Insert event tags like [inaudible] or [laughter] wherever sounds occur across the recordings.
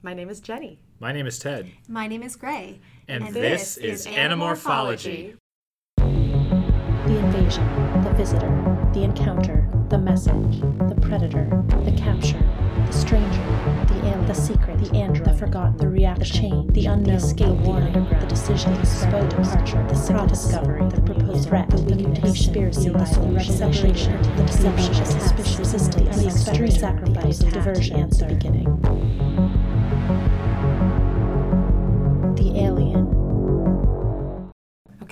My name is Jenny. My name is Ted. My name is Gray. And, this, is Animorphology. The invasion, the visitor, the encounter, the message, the predator, the capture, the stranger, the alien, the secret, the android, the forgotten, the reaction, the chain, the unknown, the escape, the warning, the decision, the exposed departure, the single discovery, the proposed threat, the mutation, the conspiracy, the separation, the deception, the suspicion, resistance, the extreme sacrifice, the diversion, the beginning.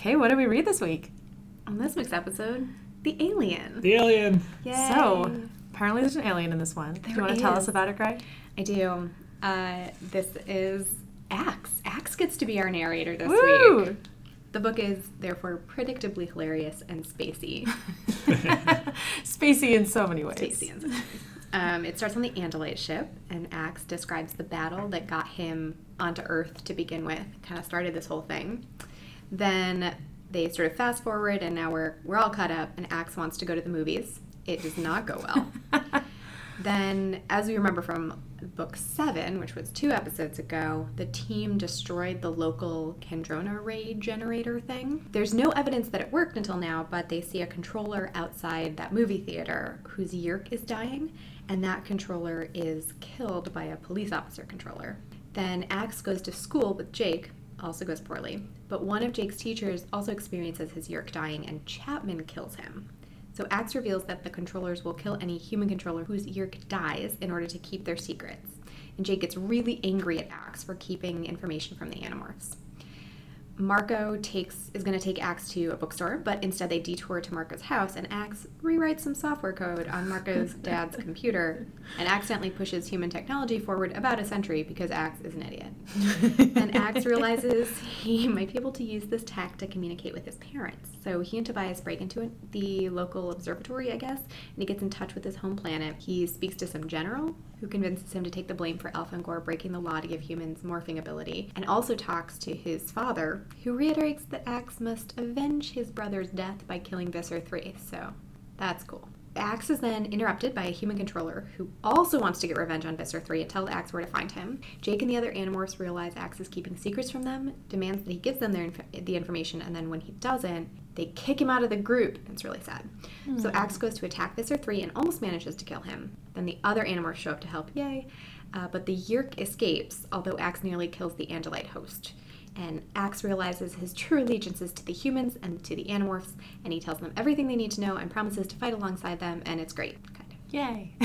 Okay, what did we read this week? On this week's episode, The Alien. The alien. Yay. So, apparently there's an alien in this one. Do you There want to tell us about it, Gray? I do. Uh, this is Axe. Axe gets to be our narrator this Woo! week. The book is therefore predictably hilarious and spacey. [laughs] [laughs] Spacey in so many ways. Spacey and spacey. Um, it starts on the Andalite ship, and Axe describes the battle that got him onto Earth to begin with. Kind of started this whole thing. Then they sort of fast forward, and now we're we're all caught up, and Axe wants to go to the movies. It does not go well. [laughs] Then, as we remember from book seven, which was two episodes ago, the team destroyed the local Kandrona ray generator thing. There's no evidence that it worked until now, but they see a controller outside that movie theater whose Yeerk is dying, and that controller is killed by a police officer controller. Then Axe goes to school with Jake, also goes poorly, but one of Jake's teachers also experiences his Yeerk dying, and Chapman kills him. So Axe reveals that the controllers will kill any human controller whose Yeerk dies in order to keep their secrets. And Jake gets really angry at Axe for keeping information from the Animorphs. Marco takes is going to take Axe to a bookstore, but instead they detour to Marco's house, and Axe rewrites some software code on Marco's [laughs] dad's computer, and accidentally pushes human technology forward about a century because Axe is an idiot. [laughs] and Axe realizes he might be able to use this tech to communicate with his parents. So he and Tobias break into the local observatory, I guess, and he gets in touch with his home planet. He speaks to some general who convinces him to take the blame for Elfangor breaking the law to give humans morphing ability, and also talks to his father, who reiterates that Axe must avenge his brother's death by killing Visser 3. So that's cool. Axe is then interrupted by a human controller who also wants to get revenge on Visser 3 and tell Axe where to find him. Jake and the other Animorphs realize Axe is keeping secrets from them, demands that he gives them their inf- the information, and then when he doesn't, they kick him out of the group. It's really sad. So Axe goes to attack Visser 3 and almost manages to kill him. Then the other Animorphs show up to help, yay. Uh, but the Yeerk escapes, although Axe nearly kills the Andalite host. And Axe realizes his true allegiance is to the humans and to the Animorphs, and he tells them everything they need to know and promises to fight alongside them, and it's great, kind of. Yay. [laughs]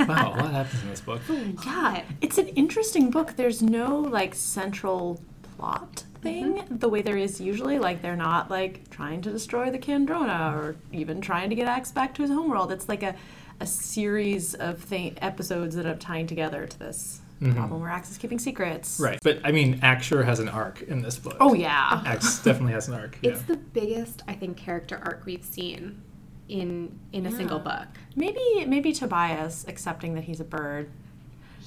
Wow, what happens in this book? Yeah, it's an interesting book. There's no like central plot Mm-hmm. thing the way there is usually. Like they're not like trying to destroy the Kandrona or even trying to get Axe back to his homeworld. It's like a a series of th- episodes that are tying together to this mm-hmm. problem where Axe is keeping secrets. Right. But I mean, Axe sure has an arc in this book. Oh yeah. Axe definitely has an arc. Yeah. it's the biggest, I think, character arc we've seen in in a single book. Maybe maybe Tobias accepting that he's a bird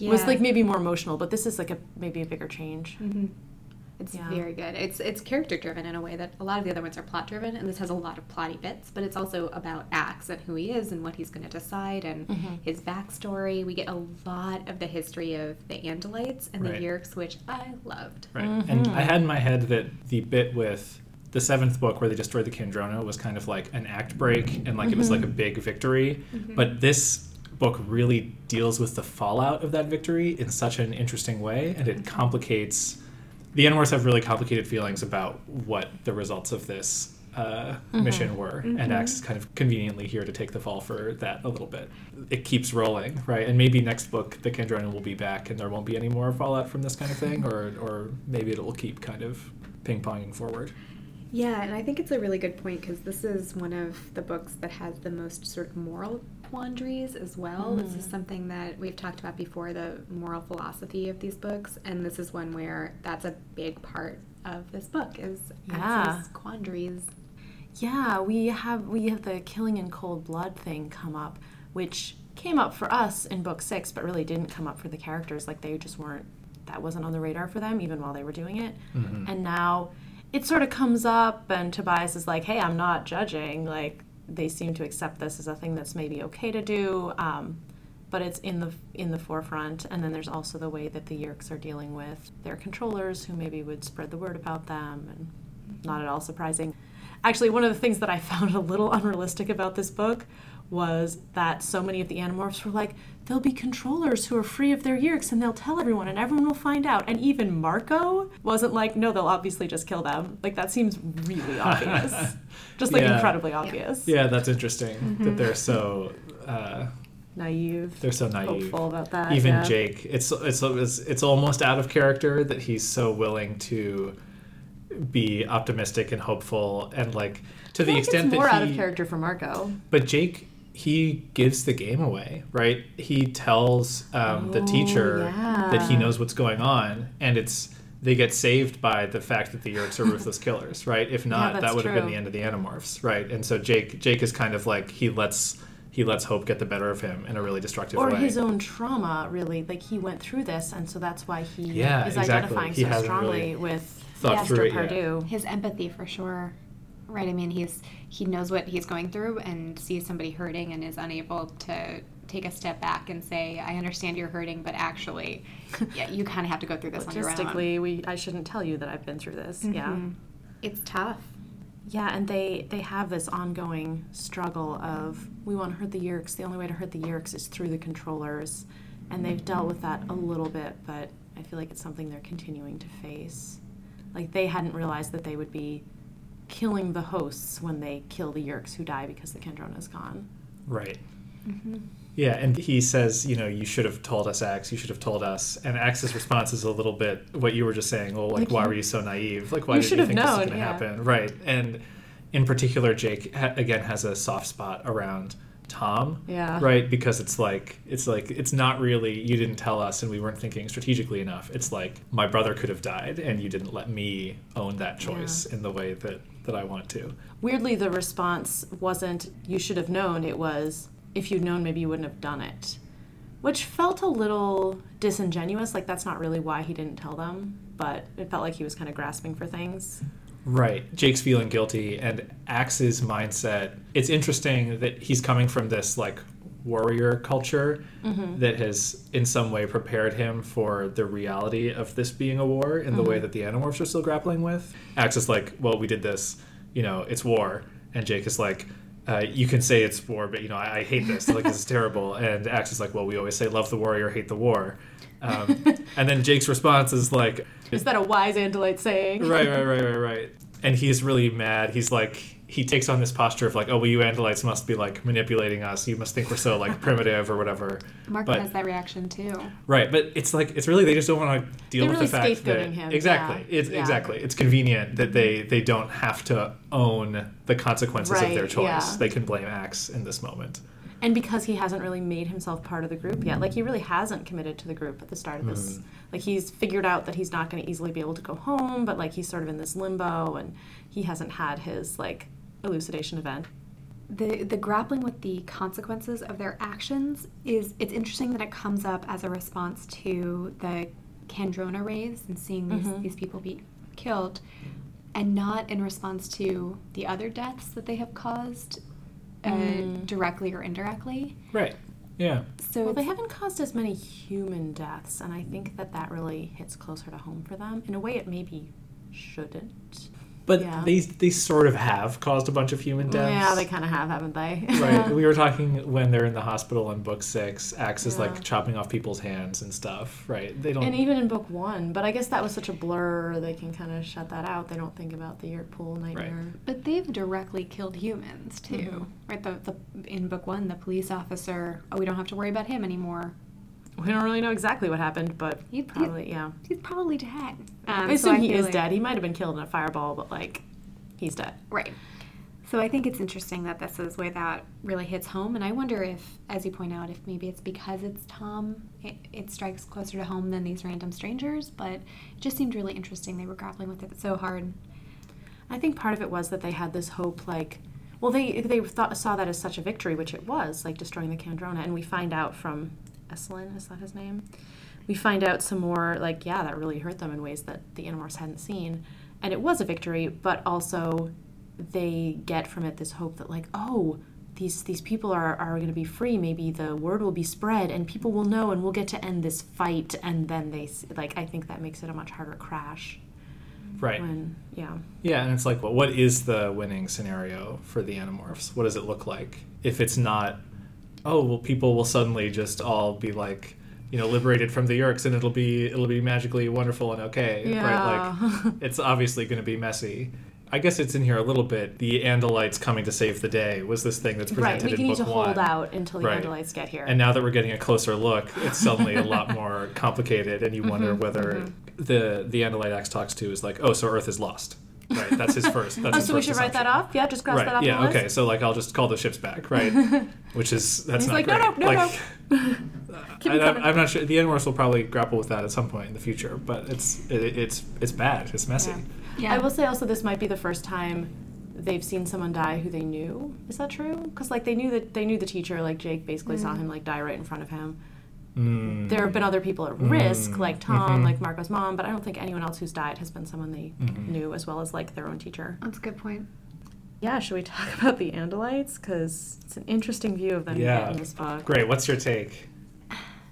was like maybe more emotional, but this is like a maybe a bigger change. Mm-hmm. It's Yeah. very good. It's it's character driven in a way that a lot of the other ones are plot driven, and this has a lot of plotty bits. But it's also about Axe and who he is and what he's going to decide and Mm-hmm. his backstory. We get a lot of the history of the Andalites and Right. the Yeerks, which I loved. Right. Mm-hmm. And I had in my head that the bit with the seventh book where they destroyed the Kandrona was kind of like an act break and like it was like a big victory. But this book really deals with the fallout of that victory in such an interesting way and it complicates the Animorphs have really complicated feelings about what the results of this uh, mission were, and Axe is kind of conveniently here to take the fall for that a little bit. It keeps rolling, right? And maybe next book the Kandrona will be back, and there won't be any more fallout from this kind of thing, or or maybe it will keep kind of ping ponging forward. Yeah, and I think it's a really good point because this is one of the books that has the most sort of moral quandaries as well. This is mm. something that we've talked about before the moral philosophy of these books, and this is one where that's a big part of this book is Yeah. Axe's quandaries. Yeah, we have we have the killing in cold blood thing come up, which came up for us in book six, but really didn't come up for the characters. Like they just weren't that wasn't on the radar for them, even while they were doing it. Mm-hmm. And now it sort of comes up, and Tobias is like, "Hey, I'm not judging. Like they seem to accept this as a thing that's maybe okay to do." Um, but it's in the in the forefront. And then there's also the way that the Yeerks are dealing with their controllers, who maybe would spread the word about them, and not at all surprising. Actually, one of the things that I [laughs] found a little unrealistic about this book was that so many of the Animorphs were like, there'll be controllers who are free of their Yeerks and they'll tell everyone and everyone will find out. And even Marco wasn't like, no, they'll obviously just kill them. Like, that seems really [laughs] obvious. just like Yeah. incredibly obvious. Yeah, that's interesting that they're so uh, Naive. they're so naive. Hopeful about that. Even yeah. Jake, it's, it's it's it's almost out of character that he's so willing to be optimistic and hopeful and like to I the feel like extent it's more that out he, of character for Marco. But Jake, he gives the game away, right? He tells um, the Oh, teacher that he knows what's going on, and it's they get saved by the fact that the Yeerks are [laughs] ruthless killers, right? If not, that that's would have been the end of the Animorphs, right? And so Jake, Jake is kind of like he lets he lets hope get the better of him in a really destructive Or way. his own trauma, really. Like, he went through this, and so that's why he Yeah, is exactly. identifying He so hasn't strongly really with thought Yeah, through Mr. it yet. His empathy for sure. Right. I mean, he's he knows what he's going through and sees somebody hurting and is unable to take a step back and say, "I understand you're hurting, but actually, [laughs] yeah, you kind of have to go through this on your own." Logistically, we I shouldn't tell you that I've been through this. Yeah. Mhm. It's tough. Yeah, and they they have this ongoing struggle of we want to hurt the Yeerks. The only way to hurt the Yeerks is through the controllers, and they've dealt with that a little bit, but I feel like it's something they're continuing to face. Like they hadn't realized that they would be killing the hosts when they kill the Yeerks who die because the Kandrona is gone. Right. Mm-hmm. Yeah, and he says, you know, you should have told us, Axe. You should have told us. And Axe's response is a little bit what you were just saying. Well, like, Like, why you- were you so naive? Like, why You did should you have think this was going to yeah. happen? Right. And in particular, Jake ha- again has a soft spot around Tom. Yeah. Right, because it's like it's like it's not really you didn't tell us and we weren't thinking strategically enough. It's like my brother could have died and you didn't let me own that choice in the way that that I want to. Weirdly, the response wasn't "you should have known." It was "if you'd known, maybe you wouldn't have done it," which felt a little disingenuous. Like that's not really why he didn't tell them, but it felt like he was kind of grasping for things. Right. Jake's feeling guilty and Axe's mindset. It's interesting that he's coming from this like warrior culture that has in some way prepared him for the reality of this being a war in the way that the Animorphs are still grappling with. Axe is like, well, we did this, you know, it's war. And Jake is like, uh, you can say it's war, but you know, I, I hate this. Like, this is [laughs] terrible. And Axe is like, well, we always say love the warrior, hate the war. Um, and then Jake's response is like, Is that a wise Andalite saying? right, right, right, right, right. And he's really mad. He's like, he takes on this posture of like, oh, well, you Andalites must be like manipulating us. You must think we're so like [laughs] primitive or whatever. Mark But- has that reaction too. Right, but it's like it's really they just don't want to deal They're with the fact that him, exactly yeah. it's Yeah. exactly it's convenient that they they don't have to own the consequences of their choice. yeah. They can blame Axe in this moment. And because he hasn't really made himself part of the group yet, like he really hasn't committed to the group at the start of this. Mm-hmm. Like he's figured out that he's not going to easily be able to go home, but like he's sort of in this limbo, and he hasn't had his like elucidation event. the the grappling with the consequences of their actions is it's interesting that it comes up as a response to the Kandrona rays and seeing these, mm-hmm. these people be killed and not in response to the other deaths that they have caused uh, directly or indirectly Right. Yeah. so Well, they haven't caused as many human deaths, and I think that that really hits closer to home for them. In a way, it maybe shouldn't. But Yeah. they they sort of have caused a bunch of human deaths. Yeah, they kind of have, haven't they? right. [laughs] We were talking when they're in the hospital in book six. Axe is Yeah. like chopping off people's hands and stuff. Right. They don't. And even in book one, but I guess that was such a blur, they can kind of shut that out. They don't think about the Yeerk Pool nightmare. but they've directly killed humans too mm-hmm. right the, the in book one the police officer oh we don't have to worry about him anymore We don't really know exactly what happened, but He- probably, yeah. he's probably dead um, I so assume he is like- dead. He might have been killed in a fireball, but like, he's dead. Right. So I think it's interesting that this is where that really hits home, and I wonder if, as you point out, if maybe it's because it's Tom, it, it strikes closer to home than these random strangers. But it just seemed really interesting. They were grappling with it so hard. I think part of it was that they had this hope, like, well, they they thought, saw that as such a victory, which it was, like destroying the Kandrona, and we find out from Esselin, is that his name? We find out some more, like, yeah, that really hurt them in ways that the Animorphs hadn't seen, and it was a victory, but also they get from it this hope that, like, oh, these these people are, are going to be free maybe the word will be spread and people will know and we'll get to end this fight and then they like i think that makes it a much harder crash Right. when yeah Yeah, and it's like, well, what is the winning scenario for the Animorphs? What does it look like? If it's not, oh, well, people will suddenly just all be like, you know, liberated from the Yeerks, and it'll be it'll be magically wonderful and okay, right? Yeah. Like, [laughs] it's obviously going to be messy. I guess it's in here a little bit. The Andalites coming to save the day was this thing that's presented right presented we in need to one. hold out until the Right. Andalites get here And now that we're getting a closer look, it's suddenly a lot [laughs] more complicated, and you wonder Mm-hmm, whether the the Andalite Axe talks to is like, oh, so Earth is lost. Right, that's his first. That's oh his so we first should write that off yeah just cross Right. that off yeah. the list Okay. So like, I'll just call the ships back. Right. [laughs] Which is that's He's not like, great. no, no, no, like, no. [laughs] I, i'm not sure. The Animorphs will probably grapple with that at some point in the future, but it's it, it's it's bad. It's messy. Yeah. Yeah. I will say also this might be the first time they've seen someone die who they knew. Is that true? Because like they knew that they knew the teacher. Like Jake basically saw mm. him like die right in front of him. Mm. There have been other people at risk, like Tom, Mhm. like Marco's mom, but I don't think anyone else who's died has been someone they Mhm. knew as well as like their own teacher. That's a good point. Yeah, should we talk [laughs] about the Andalites? Because it's an interesting view of them Yeah. in this book. Great. What's your take?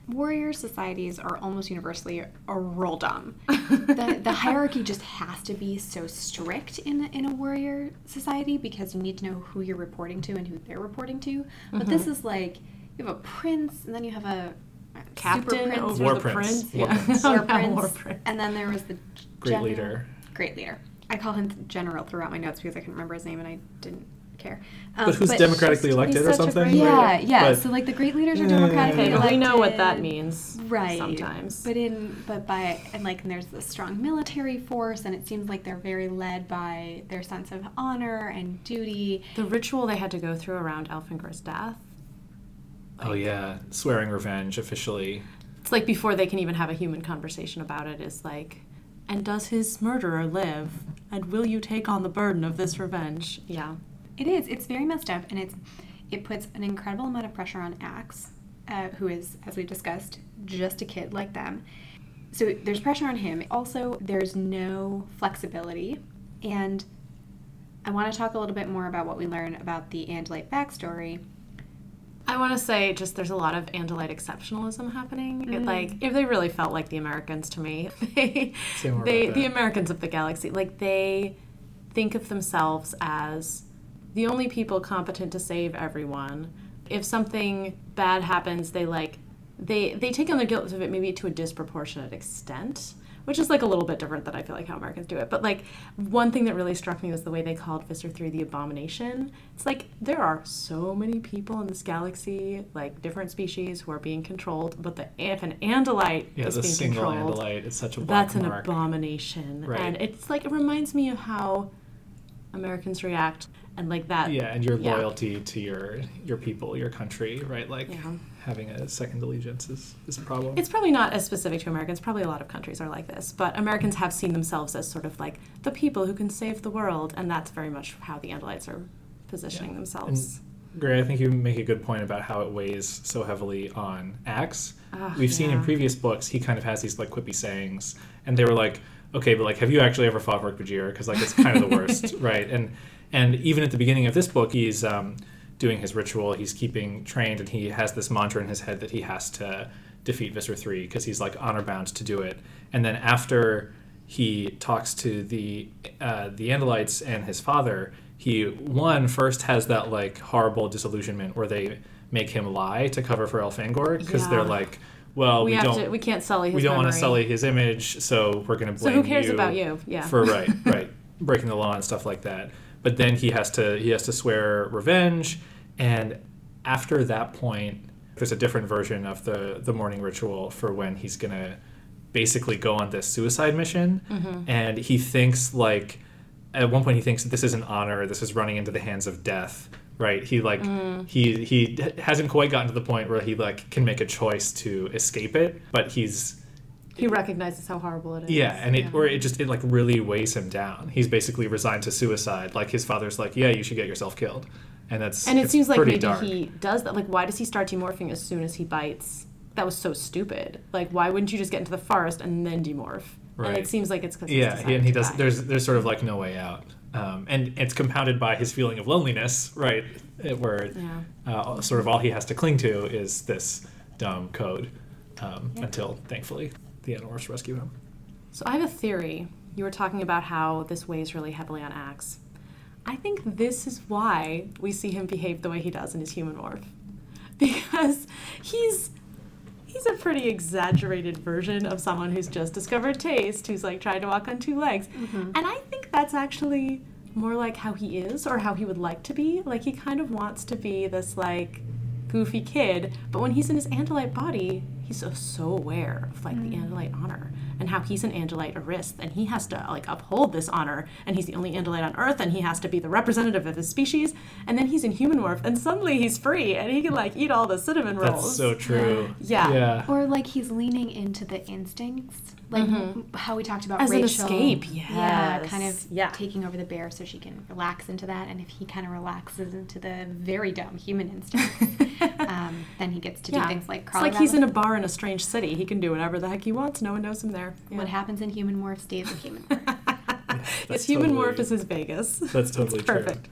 Warrior societies are almost universally a real dumb. [laughs] the, the hierarchy just has to be so strict in, in a warrior society because you need to know who you're reporting to and who they're reporting to. But this is like you have a prince and then you have a a Captain super prince, over War the prince. prince. War yeah. prince. [laughs] war War prince, prince. and then there was the Great general- leader. Great leader. I call him general throughout my notes because I couldn't remember his name and I didn't care. Um, But who's democratically just- elected or something? great Yeah, Like- yeah. but- so like the great leaders are Yeah. democratically Okay, elected. we know what that means. right Sometimes. but in but by and like and there's a strong military force and it seems like they're very led by their sense of honor and duty the ritual they had to go through around Elfangor's death. Oh yeah, swearing revenge officially. It's like before they can even have a human conversation about it, is like, and does his murderer live? And will you take on the burden of this revenge? Yeah. it is it's very messed up and it's it puts an incredible amount of pressure on axe uh, who is as we discussed just a kid like them so there's pressure on him also there's no flexibility and i want to talk a little bit more about what we learn about the andalite backstory I want to say just there's a lot of Andalite exceptionalism happening. It, like if they really felt like the Americans to me, [laughs] they, they the. Americans of the galaxy, like they think of themselves as the only people competent to save everyone. If something bad happens, they like they they take on the guilt of it maybe to a disproportionate extent, which is like a little bit different than I feel like how Americans do it. But like one thing that really struck me was the way they called Visser 3 the abomination. It's like there are so many people in this galaxy, like different species who are being controlled, but the if an Andalite Yeah, is the being single controlled, Andalite. is such a that's an mark. abomination. Right. And it's like it reminds me of how Americans react and like that Yeah, and your Yeah. loyalty to your your people, your country, right? Like Yeah. Having a second allegiance is, is a problem. It's probably not as specific to Americans. Probably a lot of countries are like this. But Americans have seen themselves as sort of like the people who can save the world. And that's very much how the Andalites are positioning Yeah. themselves. Gray, I think you make a good point about how it weighs so heavily on Axe. Ah, We've seen in previous books he kind of has these like quippy sayings, and they were like, okay, but like, have you actually ever fought Hork-Bajir? Because like it's kind of the worst, [laughs] right? And and even at the beginning of this book, he's um, doing his ritual. He's keeping trained, and he has this mantra in his head that he has to defeat Visser three because he's like honor bound to do it. And then after he talks to the uh, the Andalites and his father, he one first has that like horrible disillusionment where they make him lie to cover for Elfangor because Yeah. they're like, well, we, we, don't to. We can't sully his we don't want to sully his image, so we're going to So blame who cares you about you? Yeah. for right, [laughs] right, breaking the law and stuff like that. But then he has to he has to swear revenge, and after that point, there's a different version of the the morning ritual for when he's gonna basically go on this suicide mission, Mm-hmm. and he thinks like at one point he thinks this is an honor, this is running into the hands of death. Right, he like Mm. he he hasn't quite gotten to the point where he like can make a choice to escape it, but he's he recognizes how horrible it is. yeah, and it or it just it like really weighs him down. He's basically resigned to suicide. Like his father's like, yeah, you should get yourself killed, and that's And it seems like maybe dark. he does that. Like, why does he start demorphing as soon as he bites? That was so stupid. Like, why wouldn't you just get into the forest and then demorph? And Right. it seems like it's because yeah, and he does. There's there's sort of like no way out, um, and it's compounded by his feeling of loneliness, right? it- where Yeah. uh, sort of all he has to cling to is this dumb code um, until thankfully the Animorphs rescue him. So I have a theory. You were talking about how this weighs really heavily on Axe. I think this is why we see him behave the way he does in his human morph. [laughs] Because he's he's a pretty exaggerated version of someone who's just discovered taste, who's like trying to walk on two legs. Mm-hmm. And I think that's actually more like how he is or how he would like to be. Like he kind of wants to be this like goofy kid, but when he's in his Andalite body, he's so, so aware of like the mm. Andalite honor and how he's an Andalite Aristh and he has to like uphold this honor and he's the only Andalite on Earth and he has to be the representative of his species and then he's in human morph and suddenly he's free and he can like eat all the cinnamon rolls. That's so true. Yeah. Yeah. Or like he's leaning into the instincts, like how we talked about Mm-hmm. As an Rachel. escape, Yeah, kind of Yeah. taking over the bear so she can relax into that. And if he kind of relaxes into the very dumb human instinct, [laughs] um, then he gets to do things like it's crawl like he's in a bar in a strange city. He can do whatever the heck he wants. No one knows him there. What happens in human morph stays in human morph. [laughs] His That's human totally- morph is his Vegas. That's totally true. perfect.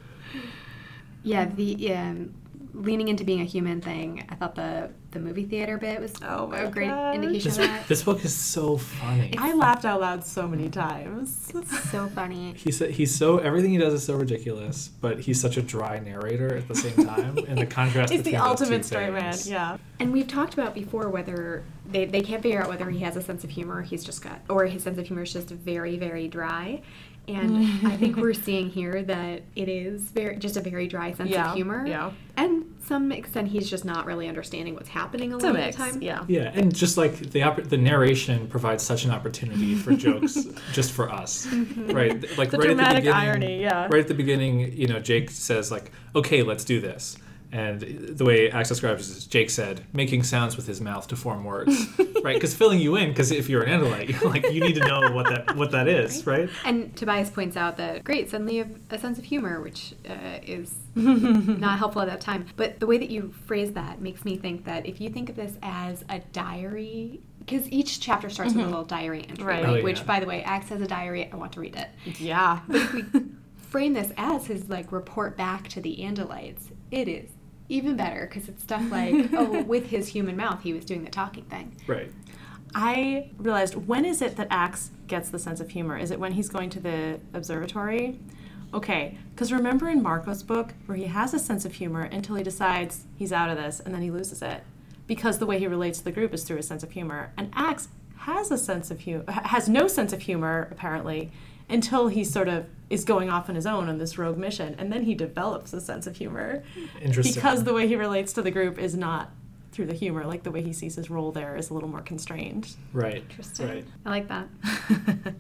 yeah, the um, leaning into being a human thing. I thought the the movie theater bit was Oh my a great gosh. indication This, of that. this book is so funny. I laughed out loud so many times. It's so funny. [laughs] He's he's so everything he does is so ridiculous, but he's such a dry narrator at the same time, and the contrast. [laughs] He's the between those two ultimate straight man. Yeah. And we've talked about before whether they, they can't figure out whether he has a sense of humor or he's just got or his sense of humor is just very, very dry. And I think we're [laughs] seeing here that it is very just a very dry sense Yeah, of humor. yeah. And some extent he's just not really understanding what's happening a It's lot mix. of the time. Yeah. Yeah, and just like the oppor- the narration provides such an opportunity for [laughs] jokes just for us, mm-hmm. right? Like The right at the beginning, irony, yeah. Right at the beginning, you know, Jake says like, "Okay, let's do this." And the way Axe describes it is Jake said, making sounds with his mouth to form words, [laughs] right? Because filling you in, because if you're an Andalite, you're like you need to know what that what that is, right? And Tobias points out that great, suddenly you have a sense of humor, which uh, is [laughs] not helpful at that time. But the way that you phrase that makes me think that if you think of this as a diary, because each chapter starts with a little diary entry, Right. right? Oh, yeah. which, by the way, acts as a diary. I want to read it. Yeah. But If we [laughs] frame this as his like report back to the Andalites, it is even better because it's stuff [laughs] like, oh, with his human mouth, he was doing the talking thing. Right. I realized when is it that Axe gets the sense of humor? Is it when he's going to the observatory? Okay, because remember in Marco's book where he has a sense of humor until he decides he's out of this and then he loses it because the way he relates to the group is through his sense of humor. And Axe has a sense of humor, has no sense of humor apparently until he sort of is going off on his own on this rogue mission and then he develops a sense of humor Interesting. because the way he relates to the group is not through the humor like the way he sees his role there is a little more constrained right. Interesting. Right. I like that. [laughs]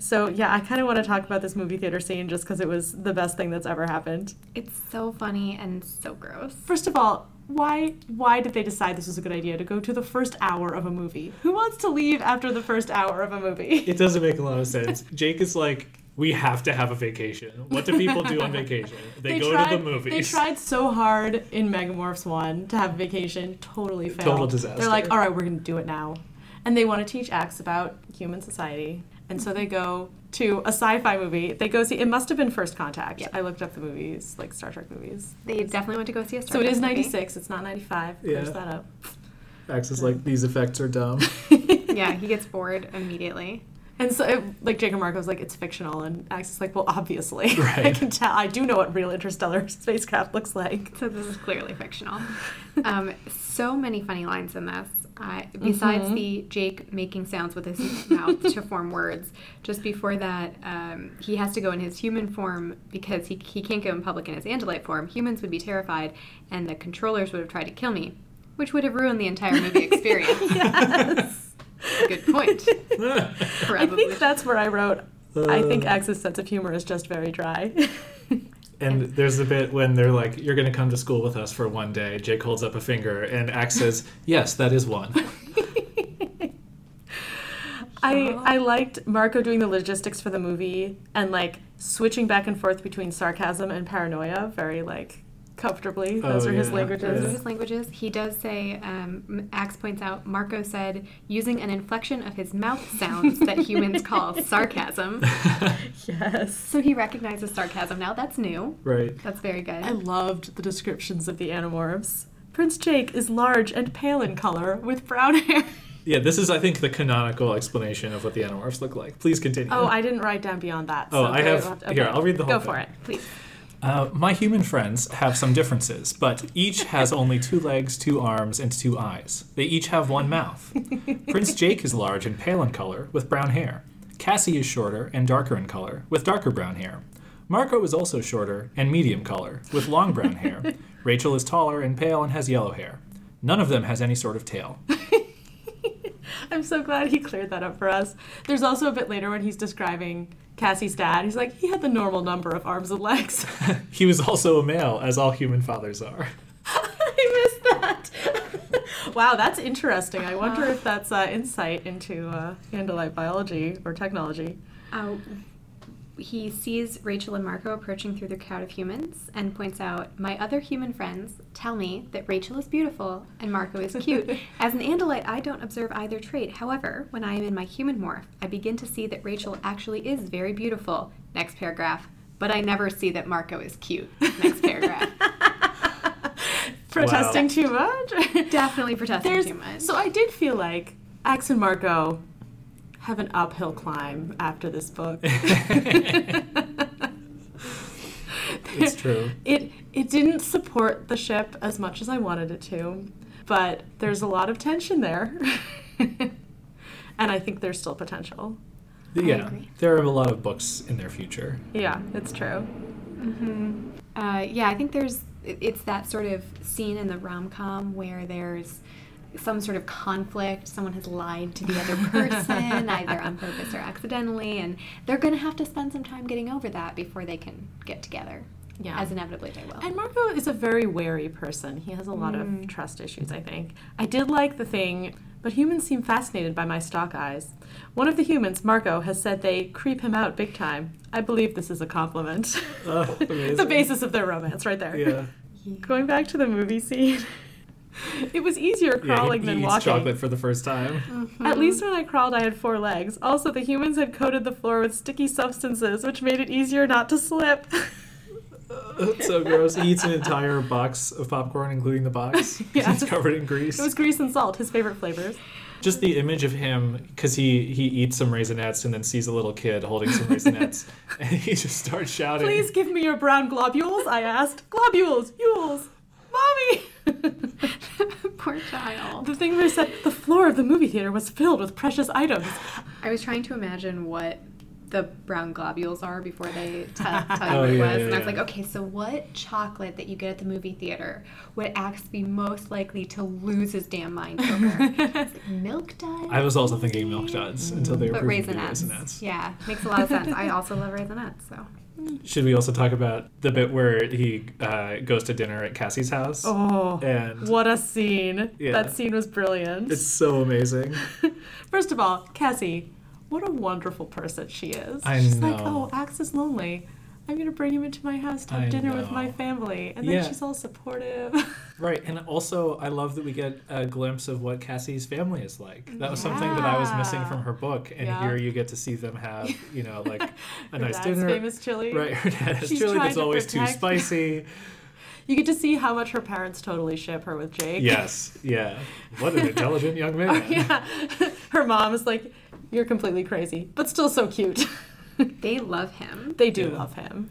so yeah i kind of want to talk about this movie theater scene just because it was the best thing that's ever happened It's so funny and so gross. first of all why why did they decide this was a good idea to go to the first hour of a movie who wants to leave after the first hour of a movie It doesn't make a lot of sense. [laughs] Jake is like, we have to have a vacation. What do people do on [laughs] vacation? They, go tried, to the movies. They tried so hard in Megamorphs 1 to have a vacation, totally failed. Total disaster. They're like, all right, we're going to do it now. And they want to teach Axe about human society. And so they go to a sci fi movie. They go see, it must have been First Contact. Yep. I looked up the movies, like Star Trek movies. They definitely went to go see a Star So it Trek is movie. 96, it's not 95. Yeah. Clears that up. Axe is like, these effects are dumb. [laughs] Yeah, he gets bored immediately. And so, it, like, Jacob Marco's like, it's fictional. And Axe is like, well, obviously. [laughs] I can tell. I do know what real interstellar [laughs] spacecraft looks like. So this is clearly fictional. Um, so many funny lines in this. I, besides the Jake making sounds with his mouth to form words, just before that, um, he has to go in his human form because he, he can't go in public in his Andalite form. Humans would be terrified, and the controllers would have tried to kill me, which would have ruined the entire movie [laughs] experience. yes. Good point. [laughs] I think that's where I wrote. I think uh. X's sense of humor is just very dry. [laughs] And there's a bit when they're like, "You're going to come to school with us for one day." Jake holds up a finger, and Axe says, "Yes, that is one." [laughs] I I liked Marco doing the logistics for the movie and like switching back and forth between sarcasm and paranoia. Very like comfortably. Those Oh, are his yeah. languages. Those are his languages. He does say, um, Axe points out, Marco said, using an inflection of his mouth sounds that [laughs] humans call sarcasm. [laughs] Yes. So he recognizes sarcasm now. That's new. right. That's very good. I loved the descriptions of the Animorphs. Prince Jake is large and pale in color with brown [laughs] hair. Yeah, this is I think the canonical explanation of what the Animorphs look like. Please continue. Oh, I didn't write down beyond that. Oh, so I great. have- here, I'll read the whole Go thing. for it. Please. Uh, my human friends have some differences, but each has only two legs, two arms, and two eyes. They each have one mouth. Prince Jake is large and pale in color, with brown hair. Cassie is shorter and darker in color, with darker brown hair. Marco is also shorter and medium color, with long brown hair. Rachel is taller and pale and has yellow hair. None of them has any sort of tail. [laughs] I'm so glad he cleared that up for us. There's also a bit later when he's describing Cassie's dad. He's like, he had the normal number of arms and legs. [laughs] He was also a male, as all human fathers are. [laughs] I missed that. [laughs] wow, that's interesting. I wonder if that's uh, insight into uh, Andalite biology or technology. Uh, he sees Rachel and Marco approaching through the crowd of humans and points out, My other human friends tell me that Rachel is beautiful and Marco is cute. [laughs] As an Andalite, I don't observe either trait. However, when I am in my human morph, I begin to see that Rachel actually is very beautiful. Next paragraph. But I never see that Marco is cute. Next paragraph. [laughs] Protesting too much? Definitely protesting There's, too much. So I did feel like Axe and Marco have an uphill climb after this book. [laughs] It's true. It it didn't support the ship as much as I wanted it to, but there's a lot of tension there. [laughs] and I think there's still potential. Yeah, there are a lot of books in their future. Yeah, it's true. Uh, yeah, I think there's it's that sort of scene in the rom com where there's some sort of conflict. Someone has lied to the other [laughs] person, either on purpose or accidentally, and they're going to have to spend some time getting over that before they can get together. Yeah. As inevitably they will. And Marco is a very wary person. He has a lot of mm. trust issues, I think. I did like the thing, but humans seem fascinated by my stalk eyes. One of the humans, Marco, has said they creep him out big time. I believe this is a compliment. Oh, [laughs] the basis of their romance, right there. Yeah. Going back to the movie scene, [laughs] it was easier Yeah, crawling he, than walking. chocolate for the first time. Mm-hmm. At least when I crawled, I had four legs. Also, the humans had coated the floor with sticky substances, which made it easier not to slip. That's [laughs] so gross. He eats an entire box of popcorn, including the box. [laughs] Yeah. It's covered in grease. it was grease and salt, his favorite flavors. Just the image of him, because he, he eats some raisinets and then sees a little kid holding some raisinets, and he just starts shouting. Please give me your brown globules, I asked. Globules, Yules, mommy! [laughs] Poor child. the thing where he said the floor of the movie theater was filled with precious items. I was trying to imagine what the brown globules are before they t- tell [laughs] you Oh, what it yeah, was. yeah, and I was yeah. like, okay, so what chocolate that you get at the movie theater would Axe be most likely to lose his damn mind over? [laughs] Like milk duds? I was also thinking milk duds until they were But proven to be raisinets. raisinets. Yeah, makes a lot of sense. I also love raisinets, so. Should we also talk about the bit where he uh, goes to dinner at Cassie's house? Oh, And what a scene. Yeah. That scene was brilliant. it's so amazing. [laughs] First of all, Cassie, what a wonderful person she is. I she's like, know. oh, Axe is lonely. I'm going to bring him into my house to have I dinner with my family. And then Yeah. she's all supportive. [laughs] Right, and also I love that we get a glimpse of what Cassie's family is like. That was something that I was missing from her book, and Yeah. here you get to see them have, you know, like [laughs] a Her nice dinner. famous chili. Right, her dad has She's chili that's always too spicy. [laughs] You get to see how much her parents totally ship her with Jake. yes, yeah. What an intelligent young man. yeah. Her mom is like, you're completely crazy, but still so cute. [laughs] They love him. they do Yeah. love him.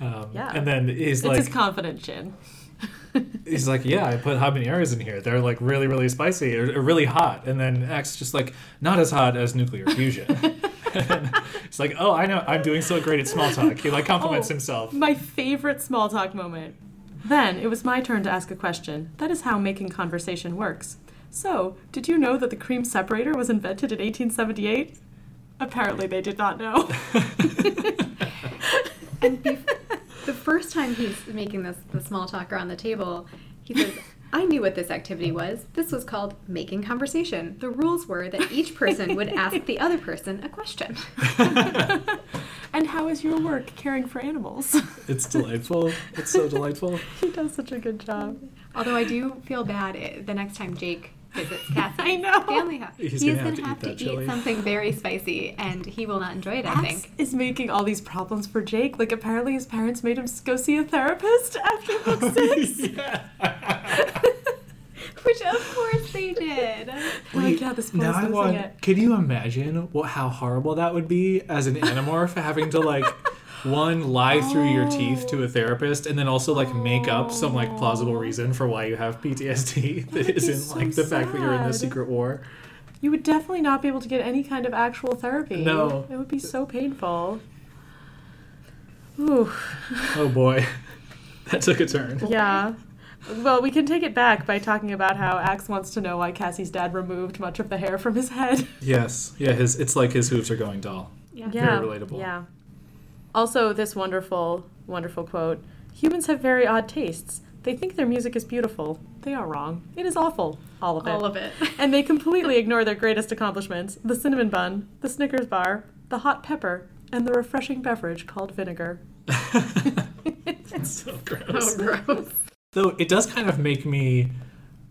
Um, Yeah. And then he's It's like, his confident chin. [laughs] he's like, yeah, I put habaneros in here. They're like really, really spicy or, or really hot. And then X just like, not as hot as nuclear fusion. [laughs] it's like, oh, I know, I'm doing so great at small talk. He like compliments Oh. himself. My favorite small talk moment. Then it was my turn to ask a question. That is how making conversation works. So, did you know that the cream separator was invented in 1878? Apparently, they did not know. [laughs] And bef- the first time he's making this the small talk around the table, he says, I knew what this activity was. This was called making conversation. The rules were that each person would ask the other person a question. [laughs] And how is your work caring for animals? It's delightful. It's so delightful. he does such a good job. Although I do feel bad i- the next time Jake visits Cassie. [laughs] I know. Family house. He's He gonna have to to eat to eat something very spicy, and he will not enjoy it, I think. is making all these problems for Jake. Like apparently his parents made him go see a therapist after book [laughs] six. [laughs] Which, of course, they did. like, yeah, this boy's now I want. it. Can you imagine what how horrible that would be as an animorph having to like one lie through your teeth to a oh. therapist and then also like make up some like plausible reason for why you have PTSD [laughs] that would be isn't so like the fact that you're in the secret war. You would definitely not be able to get any kind of actual therapy. No. It would be so painful. Ooh. Oh boy, [laughs] that took a turn. Yeah. Well, we can take it back by talking about how Axe wants to know why Cassie's dad removed much of the hair from his head. Yes, yeah, his it's like his hooves are going dull. Yeah. Very relatable. Yeah. Also, this wonderful, wonderful quote Humans have very odd tastes. They think their music is beautiful. They are wrong. It is awful. All of it. All of it. [laughs] And they completely ignore their greatest accomplishments the cinnamon bun, the Snickers bar, the hot pepper, and the refreshing beverage called vinegar. [laughs] [laughs] It's so oh, gross. Oh, gross. Though it does kind of make me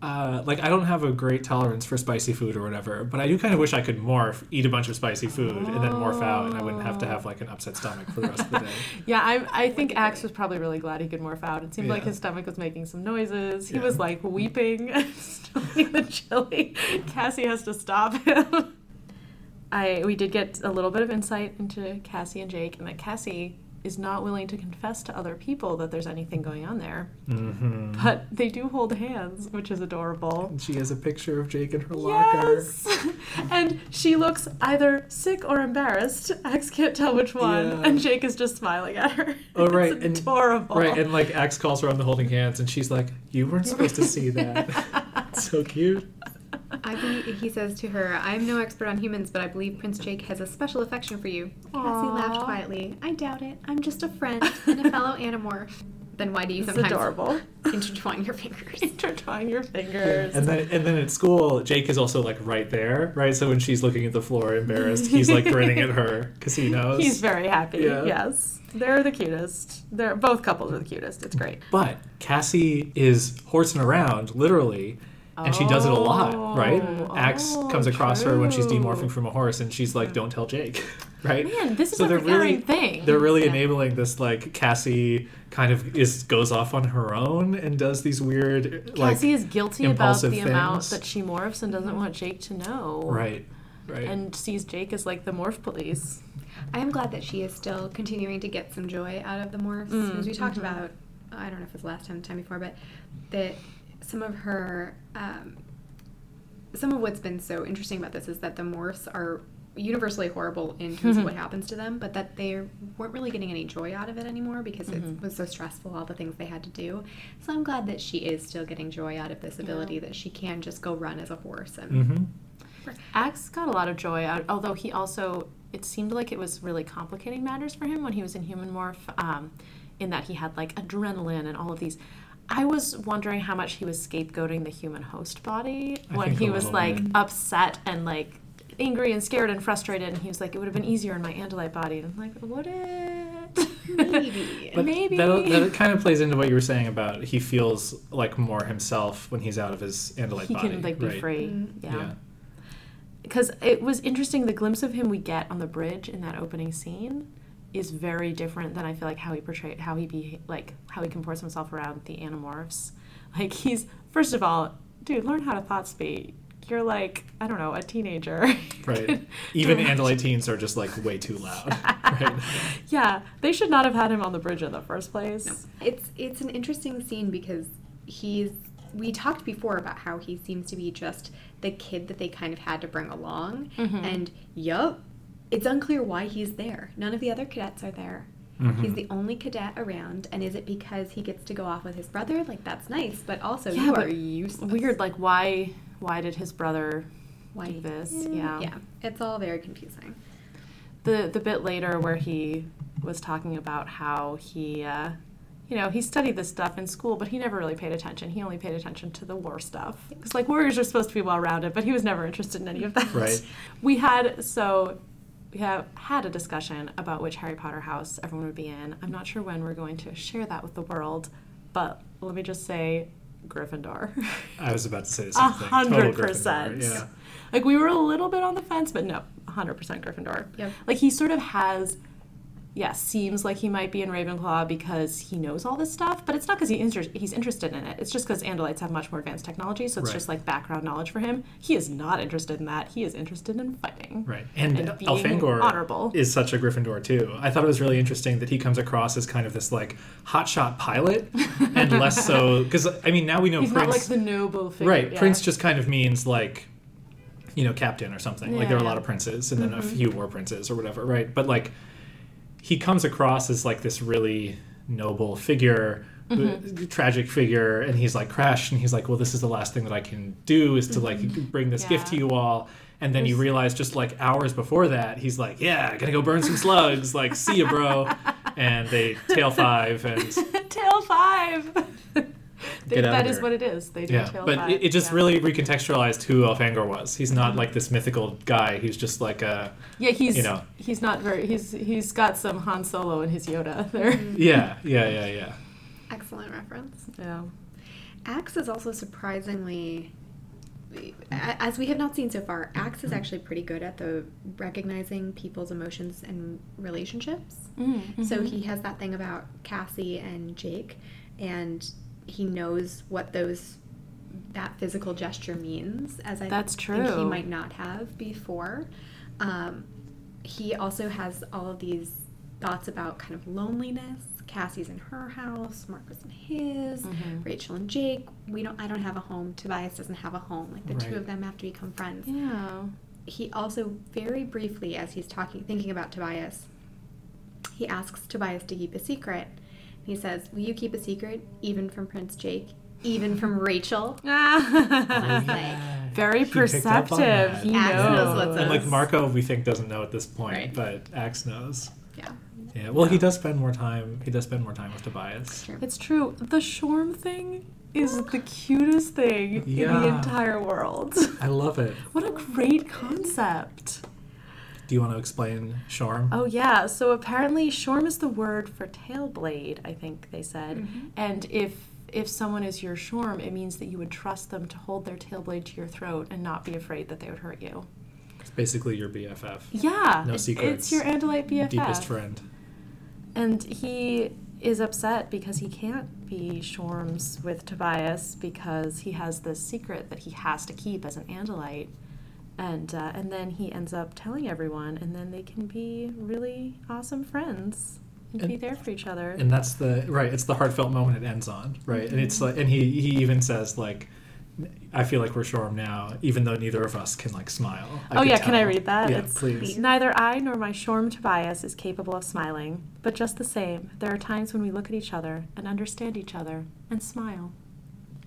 uh, like I don't have a great tolerance for spicy food or whatever, but I do kind of wish I could morph, eat a bunch of spicy food, and then morph out, and I wouldn't have to have like an upset stomach for the rest of the day. [laughs] Yeah, I, I think Axe was probably really glad he could morph out. It seemed like his stomach was making some noises. He Yeah. was like weeping, [laughs] stomaching the chili. Cassie has to stop him. [laughs] I we did get a little bit of insight into Cassie and Jake, and that Cassie is not willing to confess to other people that there's anything going on there. hmm But they do hold hands, which is adorable. And she has a picture of Jake in her locker. Yes. [laughs] and she looks either sick or embarrassed. Axe can't tell which one. Yeah. And Jake is just smiling at her. Oh, right, It's and- adorable. Right, and like Axe calls her on the holding hands, and she's like, "You weren't supposed to see that." [laughs] So cute. I believe he says to her, "I am no expert on humans, but I believe Prince Jake has a special affection for you." Cassie laughed quietly. "I doubt it. I'm just a friend and a fellow [laughs] animorph." Then why do you It's sometimes adorable. intertwine your fingers? Intertwine your [laughs] fingers. And then and then at school, Jake is also like right there, right? So when she's looking at the floor embarrassed, he's like grinning at her because he knows. He's very happy. Yeah. Yes. They're the cutest. They're both couples are the cutest. It's great. But Cassie is horsing around, literally, and she does it a lot, right? Oh, Axe oh, comes across her when she's true. demorphing from a horse, and she's like, "Don't tell Jake," [laughs] right? Man, this is So a they're really- thing. They're really Yeah. enabling this like Cassie kind of is goes off on her own and does these weird like Cassie is guilty about impulsive the amount that she morphs and doesn't want Jake to know. right, right. And sees Jake as like the morph police. I am glad that she is still continuing to get some joy out of the morphs. Mm, Because we talked mhm. about, I don't know if it was last time, the time before, but that some of her, um, some of what's been so interesting about this is that the morphs are universally horrible in terms of what happens to them, but that they weren't really getting any joy out of it anymore because Mhm. it was so stressful, all the things they had to do. So I'm glad that she is still getting joy out of this ability, that she can just go run as a horse and mm-hmm. Axe got a lot of joy out, although he also, it seemed like it was really complicating matters for him when he was in Human Morph, um, in that he had like adrenaline and all of these. I was wondering how much he was scapegoating the human host body I when he was little like bit. upset and like angry and scared and frustrated, and he was like, it would have been easier in my Andalite body. And I'm like, would it? Maybe. [laughs] But Maybe. that, that kind of plays into what you were saying about he feels like more himself when he's out of his Andalite he body. can like be right? free. Mm. Yeah. because it was interesting the glimpse of him we get on the bridge in that opening scene is very different than I feel like how he portrayed how he be like how he comports himself around the animorphs. [laughs] Like he's first of all, dude, learn how to thought speak. You're like I don't know a teenager. [laughs] Right. Even [laughs] Andalite teens are just like way too loud. right. Yeah, they should not have had him on the bridge in the first place. It's it's an interesting scene because he's we talked before about how he seems to be just the kid that they kind of had to bring along Mhm. and yup it's unclear why he's there none of the other cadets are there Mhm. he's the only cadet around and is it because he gets to go off with his brother like that's nice but also Yeah, you but are useless Weird, like why why did his brother why do this? Mm, Yeah. yeah it's all very confusing the the bit later where he was talking about how he uh, you know, he studied this stuff in school, but he never really paid attention. He only paid attention to the war stuff. Because, like, warriors are supposed to be well rounded, but he was never interested in any of that. Right. We had, so, we have had a discussion about which Harry Potter house everyone would be in. I'm not sure when we're going to share that with the world, but let me just say Gryffindor. [laughs] I was about to say the A same thing. Total hundred Gryffindor, percent. Yeah. Like we were a little bit on the fence, but no, a hundred percent Gryffindor. Yep. Like he sort of has, yeah, seems like he might be in Ravenclaw because he knows all this stuff, but it's not because he inter- he's interested in it. It's just because Andalites have much more advanced technology, so it's Right. just like background knowledge for him. He is not interested in that. He is interested in fighting. Right. And, And Elfangor honorable. is such a Gryffindor too. I thought it was really interesting that he comes across as kind of this like hotshot pilot and less so [laughs] because I mean now we know He's Prince not like the noble figure. Right. yeah. Prince just kind of means like you know, captain or something. like there are a lot of princes and then Mm-hmm. a few more princes or whatever, right? But like he comes across as like this really noble figure, Mm-hmm. tragic figure, and he's like crashed, and he's like, well, this is the last thing that I can do is to like bring this gift to Mm-hmm. You all. And then you realize just like hours before that, he's like, yeah, gonna go burn some slugs. like, see ya, bro. [laughs] And they tail five, and [laughs] tail five. They, Get out that of is here. what it is. They do yeah. tail But five. it, it just yeah. really recontextualized who Elfangor was. He's not like this mythical guy. He's just like a Yeah, he's you know. he's not very he's he's got some Han Solo in his Yoda [laughs] there. yeah, yeah, yeah, yeah. Excellent reference. Yeah. Axe is also surprisingly, as we have not seen so far, Axe is actually pretty good at the recognizing people's emotions and relationships. Mm, So mhm. he has that thing about Cassie and Jake, and he knows what those that physical gesture means. As I That's think he might not have before. Um, he also has all of these thoughts about kind of loneliness. Cassie's in her house, Marcus in his, Mhm. Rachel and Jake. We don't. I don't have a home. Tobias doesn't have a home. Like the two of them have to become friends Yeah. he also very briefly as he's talking thinking about tobias he asks tobias to keep a secret he says will you keep a secret even from prince jake even from rachel Ah. [laughs] like, Very He picked up on perceptive. He Axe knows. knows what's And like Marco, we think doesn't know at this point, Right. but Axe knows. yeah Yeah. Well, he does spend more time. He does spend more time with Tobias. sure. It's true. The Shorm thing is the cutest thing in the entire world. I love it. What a great concept. Do you want to explain Shorm? Oh yeah, so apparently shorm is the word for tail blade, I think they said. Mm-hmm. And if if someone is your shorm, it means that you would trust them to hold their tail blade to your throat and not be afraid that they would hurt you. It's basically your BFF, Yeah. No it- secrets. It's your Andalite BFF. deepest friend. And he is upset because he can't be Shorms with Tobias because he has this secret that he has to keep as an Andalite. And, uh, and then he ends up telling everyone, and then they can be really awesome friends and, be there for each other. And that's the right. It's the heartfelt moment it ends on, right? And it's like, and he he even says like, I feel like we're Shorm now, even though neither of us can like smile. I oh, yeah, can I read that? Yeah, It's- please. Neither I nor my Shorm Tobias is capable of smiling, but just the same, there are times when we look at each other and understand each other and smile.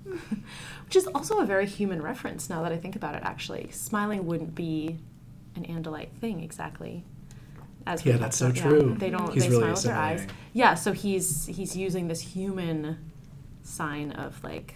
[laughs] Which is also a very human reference now that I think about it, actually. Smiling wouldn't be an Andalite thing exactly. As Yeah, that's so about, true. They don't He's they really smile with their eyes. Yeah, so he's he's using this human sign of like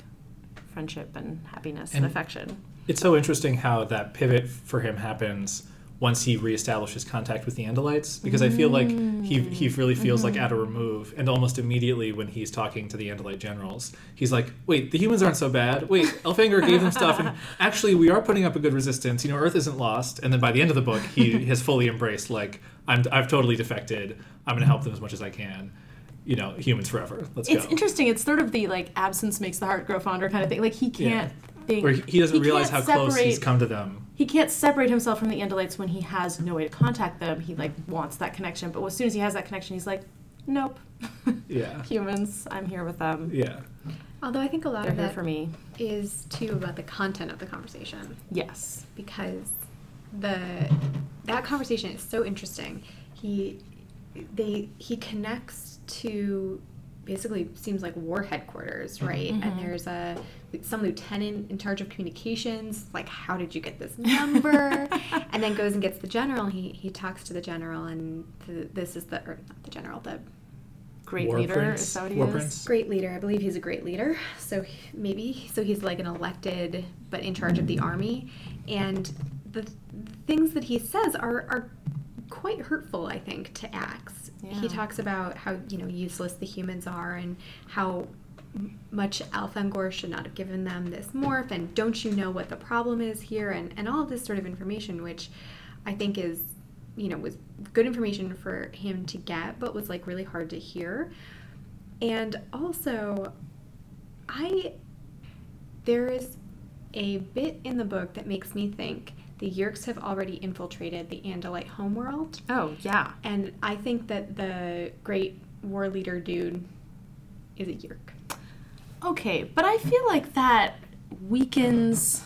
friendship and happiness and, And- affection. It's so interesting how that pivot for him happens once he reestablishes contact with the Andalites, because I feel like he mm. he really feels like mm-hmm. at a remove, and almost immediately when he's talking to the Andalite generals, he's like, "Wait, the humans aren't so bad. Wait, [laughs] Elfangor gave them stuff, and actually we are putting up a good resistance. You know, Earth isn't lost." And then by the end of the book, he [laughs] has fully embraced like, "I'm I've totally defected. I'm going to help them as much as I can." You know, humans forever. Let's It's go. interesting. It's sort of the like absence makes the heart grow fonder kind of thing. Like he can't think. Where he he doesn't realize how can't close he's come to them. He can't separate himself from the Andalites when he has no way to contact them. He like wants that connection, but as soon as he has that connection, he's like, nope. [laughs] Yeah. Humans, I'm here with them. Yeah. although i think a lot They're of here that for me. is too about the content of the conversation Yes. because the that conversation is so interesting. He they he connects to basically seems like war headquarters, right? Mhm. And there's a some lieutenant in charge of communications. Like, how did you get this number? [laughs] and then goes and gets the general. He he talks to the general, and the, this is the or not the general the great War leader. Prince? Is that what he War is? Prince? Great leader. I believe he's a great leader. So he- maybe so he's like an elected, but in charge of the army, and the th- things that he says are are quite hurtful. I think to Axe. Yeah. He talks about how you know useless the humans are and how much Elfangor should not have given them this morph, and don't you know what the problem is here, and and all of this sort of information, which I think is you know was good information for him to get, but was like really hard to hear. And also, I there is a bit in the book that makes me think the Yeerks have already infiltrated the Andalite homeworld, Oh yeah. and I think that the great war leader dude is a Yeerk. Okay, but I feel like that weakens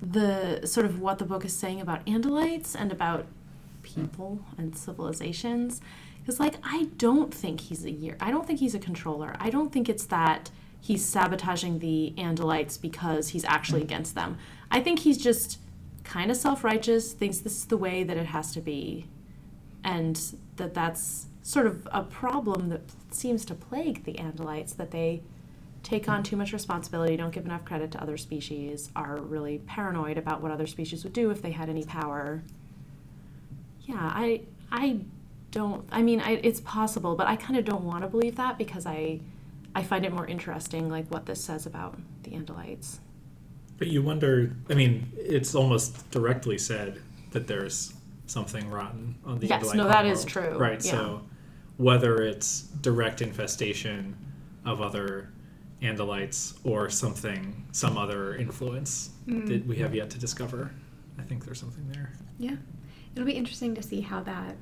the sort of what the book is saying about Andalites and about people and civilizations. Because, like, I don't think he's a Yeerk. I don't think he's a controller. I don't think it's that he's sabotaging the Andalites because he's actually against them. I think he's just kind of self righteous, thinks this is the way that it has to be, and that that's sort of a problem that seems to plague the Andalites that they take on too much responsibility, don't give enough credit to other species, are really paranoid about what other species would do if they had any power. Yeah, I I don't I mean I, it's possible, but I kind of don't want to believe that because I I find it more interesting like what this says about the Andalites. But you wonder. I mean, it's almost directly said that there's something rotten on the Yes, Andalite no, that is homeworld. true, Right. yeah. So whether it's direct infestation of other Andalites or something, some other influence Mm. that we have yet to discover, I think there's something there. Yeah, it'll be interesting to see how that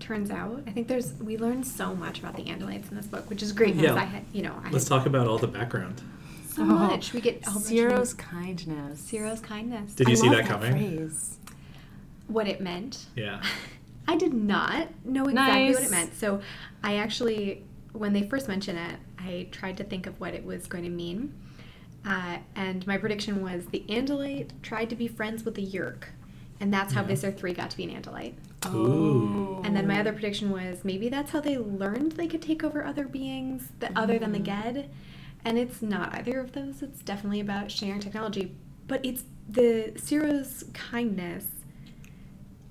turns out. I think there's we learned so much about the Andalites in this book, which is great because Yeah. I had you know I Let's had talk about all the background. So much. We get a whole bunch Seerow's kindness. Seerow's kindness. Did you I see love that coming? Phrase. what it meant. Yeah. [laughs] I did not know exactly what it meant. So I actually, when they first mentioned it, I tried to think of what it was going to mean. Uh, and my prediction was the Andalite tried to be friends with the Yeerk. And that's how Yeah. Visser 3 got to be an Andalite. Ooh. And then my other prediction was maybe that's how they learned they could take over other beings that other than the Ged. And it's not either of those. It's definitely about sharing technology. But it's the Seerow's kindness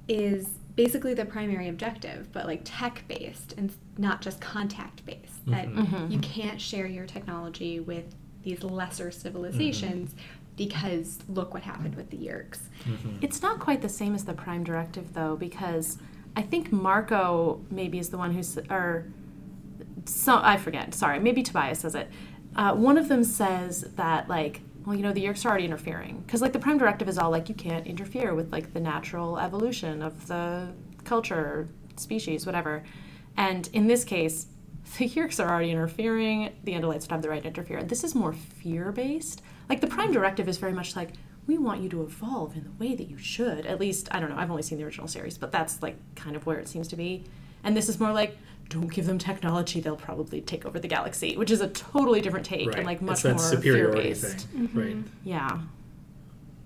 is basically the primary objective, but like tech based and not just contact based. That Mhm. Mhm. you can't share your technology with these lesser civilizations because look what happened with the Yeerks. Mhm. It's not quite the same as the Prime Directive, though, because I think Marco maybe is the one who's, or so I forget. Sorry, maybe Tobias says it. Uh, one of them says that like, well, you know, the Yeerks are already interfering because like the Prime Directive is all like you can't interfere with like the natural evolution of the culture, species, whatever. And in this case, [laughs] the Yeerks are already interfering. The Andalites would have the right to interfere. This is more fear based. Like the Prime Directive is very much like we want you to evolve in the way that you should. At least I don't know. I've only seen the original series, but that's like kind of where it seems to be. And this is more like don't give them technology; they'll probably take over the galaxy, which is a totally different take Right. and like it's much that more superiority fear-based. thing. Mm-hmm. Right. Yeah.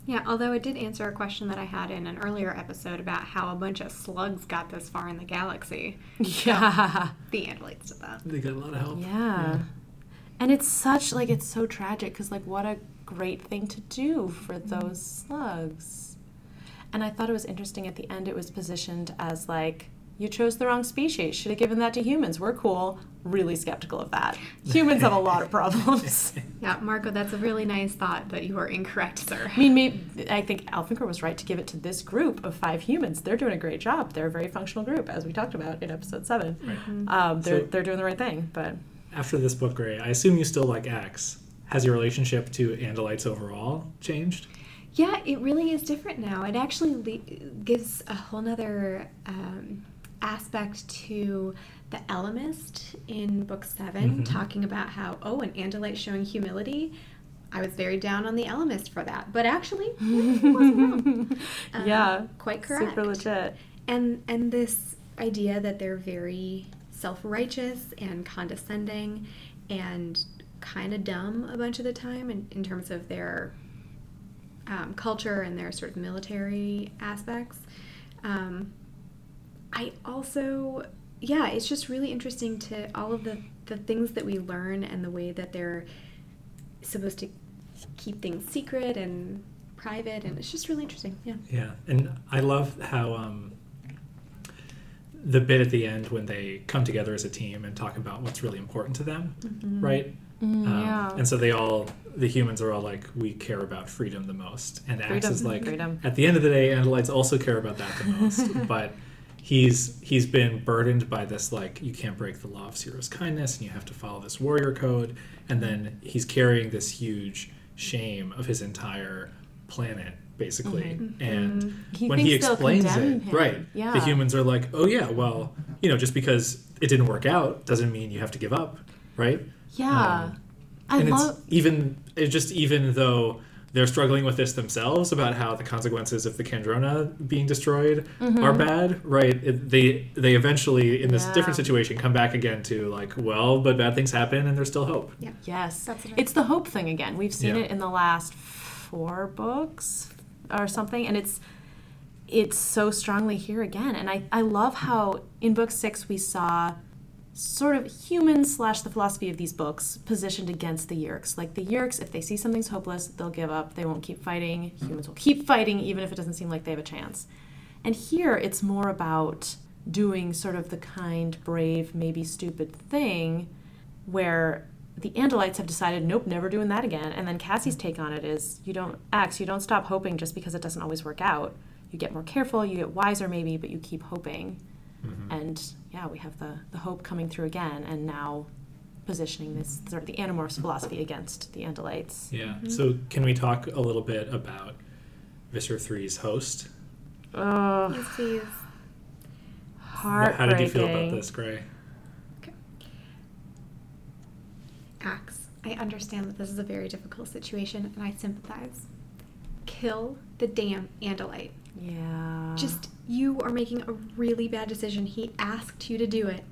Yeah, although it did answer a question that I had in an earlier episode about how a bunch of slugs got this far in the galaxy. Yeah. [laughs] The Andalites did that. They got a lot of help. Yeah. And it's such like it's so tragic because like what a great thing to do for mm-hmm. those slugs. And I thought it was interesting at the end it was positioned as like you chose the wrong species. Should have given that to humans. We're cool. Really skeptical of that. Humans have a lot of problems. [laughs] Yeah, Marco, that's a really nice thought, but you are incorrect, sir. I mean, maybe, I think Elfangor was right to give it to this group of five humans. They're doing a great job. They're a very functional group, as we talked about in episode seven. Right. Um, they're, So- they're doing the right thing, but After this book, Gray, I assume you still like Axe. Has your relationship to Andalites overall changed? Yeah, it really is different now. It actually le- gives a whole nother um, aspect to the Ellimist in book 7 Mhm. talking about how, oh, an Andalite showing humility. I was very down on the Ellimist for that, but actually. [laughs] [laughs] Um, yeah, quite correct. super legit. and and this idea that they're very self-righteous and condescending and kind of dumb a bunch of the time in, in terms of their um, culture and their sort of military aspects um, i also yeah, it's just really interesting to all of the the things that we learn and the way that they're supposed to keep things secret and private, and it's just really interesting. Yeah. Yeah, and I love how um, the bit at the end when they come together as a team and talk about what's really important to them, right? Mm, Um, yeah. And so they all, the humans are all like, we care about freedom the most, and Axe is like, freedom. at the end of the day, Andalites also care about that the most, [laughs] but. He's he's been burdened by this like you can't break the law of Seerow's kindness and you have to follow this warrior code and then he's carrying this huge shame of his entire planet basically and Mm-hmm. He when he explains it him. right Yeah. the humans are like oh yeah well you know just because it didn't work out doesn't mean you have to give up right Yeah. Um, I and love. it's even it's just even though they're struggling with this themselves about how the consequences of the Kandrona being destroyed are bad, right? It, they they eventually in this Mm-hmm. Yeah. different situation come back again to like, well, but bad things happen and there's still hope. Yeah. Yes. That's what It's the hope thing again. We've seen Yeah. it in the last four books or something, and it's it's so strongly here again. And I, I love how in book six we saw sort of humans slash the philosophy of these books positioned against the Yeerks. Like the Yeerks, if they see something's hopeless, they'll give up. They won't keep fighting. Hmm. Humans will keep fighting even if it doesn't seem like they have a chance. And here it's more about doing sort of the kind, brave, maybe stupid thing where the Andalites have decided, nope, never doing that again. And then Cassie's take on it is you don't axe, you don't stop hoping just because it doesn't always work out. You get more careful, you get wiser maybe, but you keep hoping. Mm-hmm. And yeah, we have the, the hope coming through again and now positioning this sort of the Animorphs philosophy against the Andalites. Yeah. Mm-hmm. So can we talk a little bit about Visser 3's host? Oh, Yes, please. How did you feel about this, Gray? Axe, I understand that this is a very difficult situation, and I sympathize. Kill the damn Andalite. Yeah. Just, you are making a really bad decision. He asked you to do it.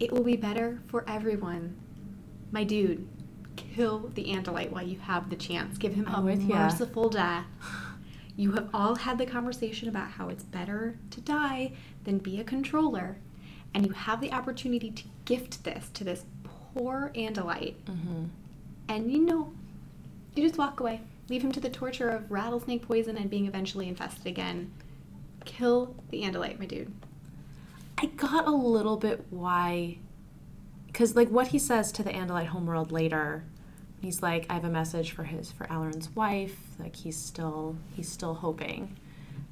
It will be better for everyone. My dude, kill the Andalite while you have the chance. Give him a I'm ya. merciful death. You have all had the conversation about how it's better to die than be a controller. And you have the opportunity to gift this to this poor Andalite. Mm-hmm. And you know, you just walk away. Leave him to the torture of rattlesnake poison and being eventually infested again. Kill the Andalite, my dude. I got a little bit why, because like what he says to the Andalite homeworld later, he's like, I have a message for his for Alloran's wife. Like he's still he's still hoping,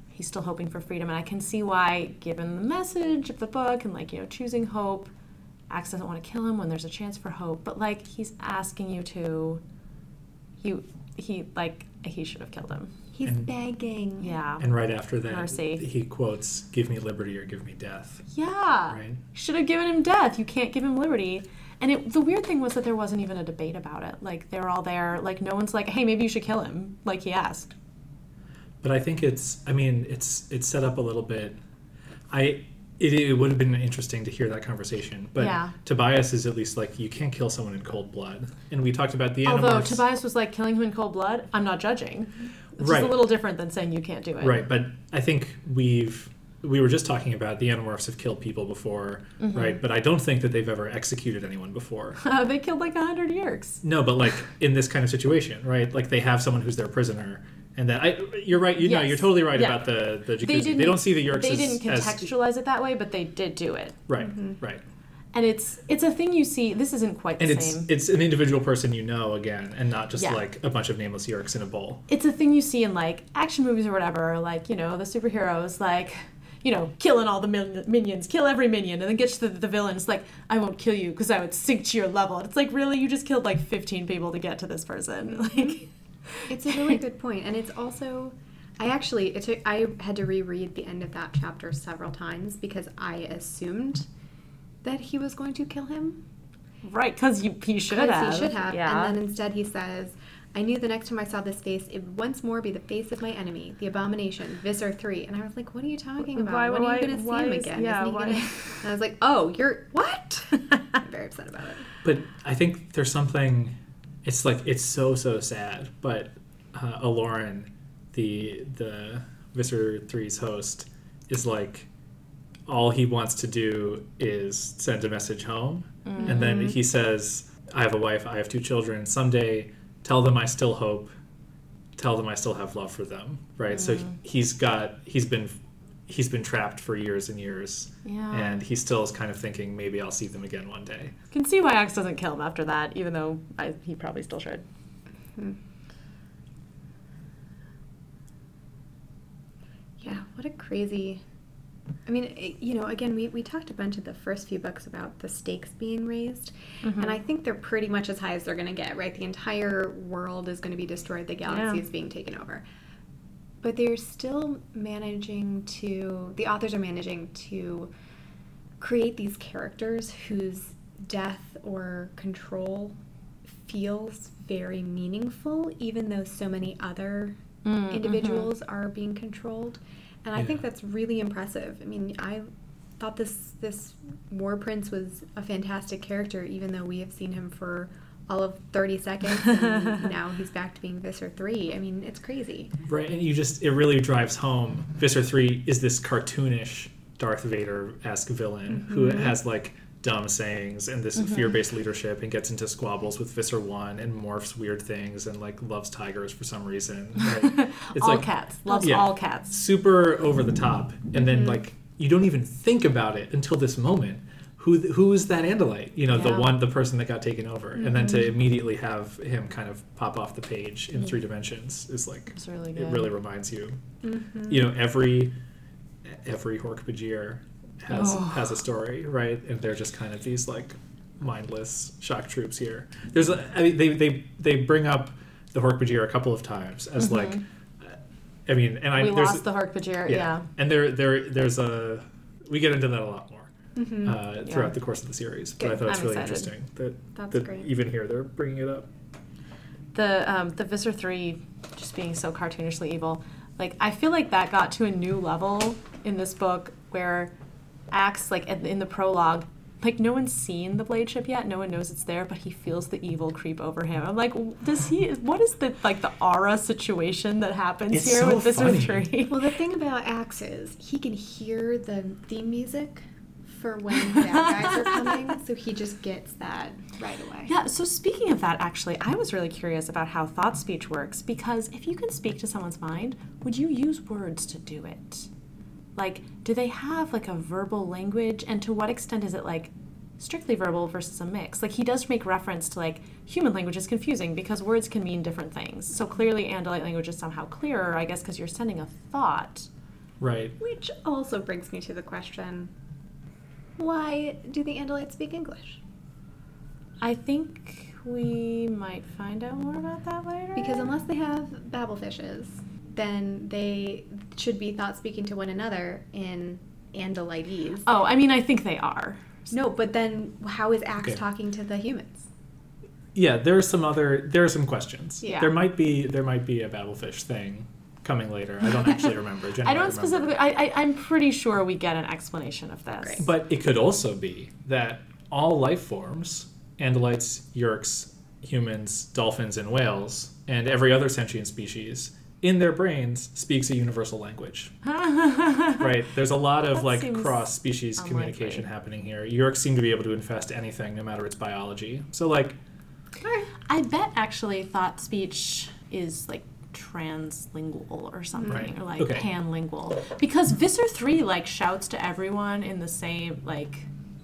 he's still hoping for freedom, and I can see why, given the message of the book and like you know choosing hope, Axe doesn't want to kill him when there's a chance for hope, but like he's asking you to, you he like he should have killed him. He's And- begging. Yeah. And right after that, Mercy. he quotes, "Give me liberty or give me death." Yeah. Right. Should have given him death. You can't give him liberty. And it, the weird thing was that there wasn't even a debate about it. Like they're all there. Like no one's like, "Hey, maybe you should kill him." Like he asked. But I think it's. I mean, it's it's set up a little bit. I. It, it would have been interesting to hear that conversation, but Yeah. Tobias is at least like you can't kill someone in cold blood, and we talked about the Although Animorphs. Tobias was like killing him in cold blood, I'm not judging. Is Right. a little different than saying you can't do it. Right, but I think we've we were just talking about the Animorphs have killed people before, Mm-hmm. right? But I don't think that they've ever executed anyone before. Uh, [laughs] they killed like a hundred Yeerks. No, but like in this kind of situation, right? Like they have someone who's their prisoner, and that I you're right. You know, Yes. you're totally right Yeah. about the the They jacuzzi. They, didn't. don't see the Yeerks. They as, didn't as contextualize it that way, but they did do it. right, mm-hmm. right. And it's it's a thing you see. This isn't quite the And it's same. it's an individual person you know again, and not just Yeah. like a bunch of nameless Yeerks in a bowl. it's a thing you see in like action movies or whatever, or, like you know the superheroes like you know killing all the min- minions, kill every minion, and then get to the, the villains like I won't kill you because I would sink to your level. And it's like really you just killed like 15 people to get to this person. [laughs] Like It's a really good point, and it's also. I actually, it took, I had to reread the end of that chapter several times because I assumed that he was going to kill him. right because he should have He should have. yeah. And then instead he says, I knew the next time I saw this face, it would once more be the face of my enemy, the abomination, Visser 3. And I was like, what are you talking about? Why- when why- are you going to see him is- again? yeah, Isn't he why- gonna... And I was like, oh, you're, what? [laughs] I'm very upset about it. But I think there's something. It's like it's so so sad. But uh, Alloran, the the Visser 3's host, is like all he wants to do is send a message home. And then he says, I have a wife, I have two children. Someday, tell them I still hope. Tell them I still have love for them. Right? So he's got, he's been. He's been trapped for years and years, Yeah. and he still is kind of thinking maybe I'll see them again one day. can see why Axe doesn't kill him after that, even though I, he probably still should. Yeah, what a crazy. I mean, it, you know, again, we, we talked a bunch of the first few books about the stakes being raised, Mm-hmm. and I think they're pretty much as high as they're going to get, right? The entire world is going to be destroyed, the galaxy Yeah. is being taken over. But they're still managing to, the authors are managing to create these characters whose death or control feels very meaningful, even though so many other Mm, individuals are being controlled. And I Yeah. think that's really impressive. I mean, I thought this this War Prince was a fantastic character, even though we have seen him for all of 30 seconds and now he's back to being Visser 3. I mean, it's crazy. Right, and you just it really drives home. Visser three is this cartoonish Darth Vader esque villain who mm-hmm. has like dumb sayings and this mm-hmm. fear based leadership and gets into squabbles with Visser one and morphs weird things and like loves tigers for some reason. [laughs] Right? It's all like cats. Loves Yeah. all cats. super over the top, and then mm-hmm. like you don't even think about it until this moment. Who who is that Andalite? You know, the one the person that got taken over, and then to mm-hmm. immediately have him kind of pop off the page in mm-hmm. three dimensions is like really it really reminds you. Mm-hmm. You know, every every Hork-Bajir has Oh. has a story, right? And they're just kind of these like mindless shock troops here. There's a, I mean, they they they bring up the Hork-Bajir a couple of times as like. Uh, I mean, and I Mm-hmm. we there's lost the Hork-Bajir, yeah. and there there there's a we get into that a lot more uh, throughout Yeah. the course of the series. But I thought it's I'm really excited. interesting that, That's that great. even here they're bringing it up. the um, the Visser three just being so cartoonishly evil. Like I feel like that got to a new level in this book where Axe like in in the prologue, like no one's seen the blade ship yet. No one knows it's there, but he feels the evil creep over him. I'm like, does he? What is the like the aura situation that happens It's here so with Visser funny. three? Well, the thing about Axe is he can hear the theme music for when bad guys are coming, so he just gets that right away. Yeah, so speaking of that, actually, I was really curious about how thought speech works because if you can speak to someone's mind, would you use words to do it? Like, do they have like a verbal language, and to what extent is it like strictly verbal versus a mix? Like, he does make reference to like human language is confusing because words can mean different things. So clearly, Andalite language is somehow clearer, I guess, because you're sending a thought. Right. Which also brings me to the question why do the Andalites speak English? I think we might find out more about that later. Because unless they have babblefishes, then they should be thought speaking to one another in Andalitese. oh, I mean, I think they are. No, but then how is Axe Okay. talking to the humans? Yeah, there are some other there are some questions. Yeah. There might be there might be a battlefish thing coming later. I don't actually [laughs] remember. Jen I don't remember. specifically. I, I I'm pretty sure we get an explanation of this. Great. But it could also be that all life forms, Andalites, Yeerks, humans, dolphins, and whales, and every other sentient species, in their brains speaks a universal language. [laughs] right? There's a lot of That like cross species unlikely. communication happening here. Yeerks seem to be able to infest anything, no matter its biology. So like, I bet actually thought speech is like translingual or something, Right. or like Okay. panlingual. Because Visser three like shouts to everyone in the same like.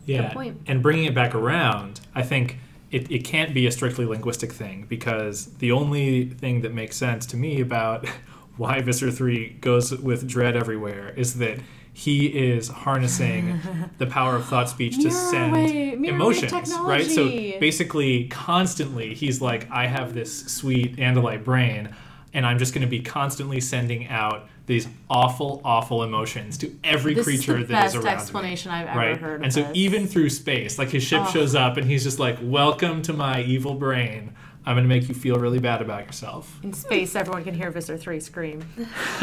yeah, point. and bringing it back around, I think. It, it can't be a strictly linguistic thing because the only thing that makes sense to me about [laughs] why Visser 3 goes with Dread everywhere is that he is harnessing [laughs] the power of thought speech to send wave emotions, right? So basically, constantly, he's like, I have this sweet Andalite brain, and I'm just going to be constantly sending out these awful, awful emotions to every This is creature the that is best around explanation me. I've ever right? heard of And so this. even through space, like his ship Oh. shows up, and he's just like, "Welcome to my evil brain. I'm going to make you feel really bad about yourself." In space, everyone can hear Visser three scream. [laughs]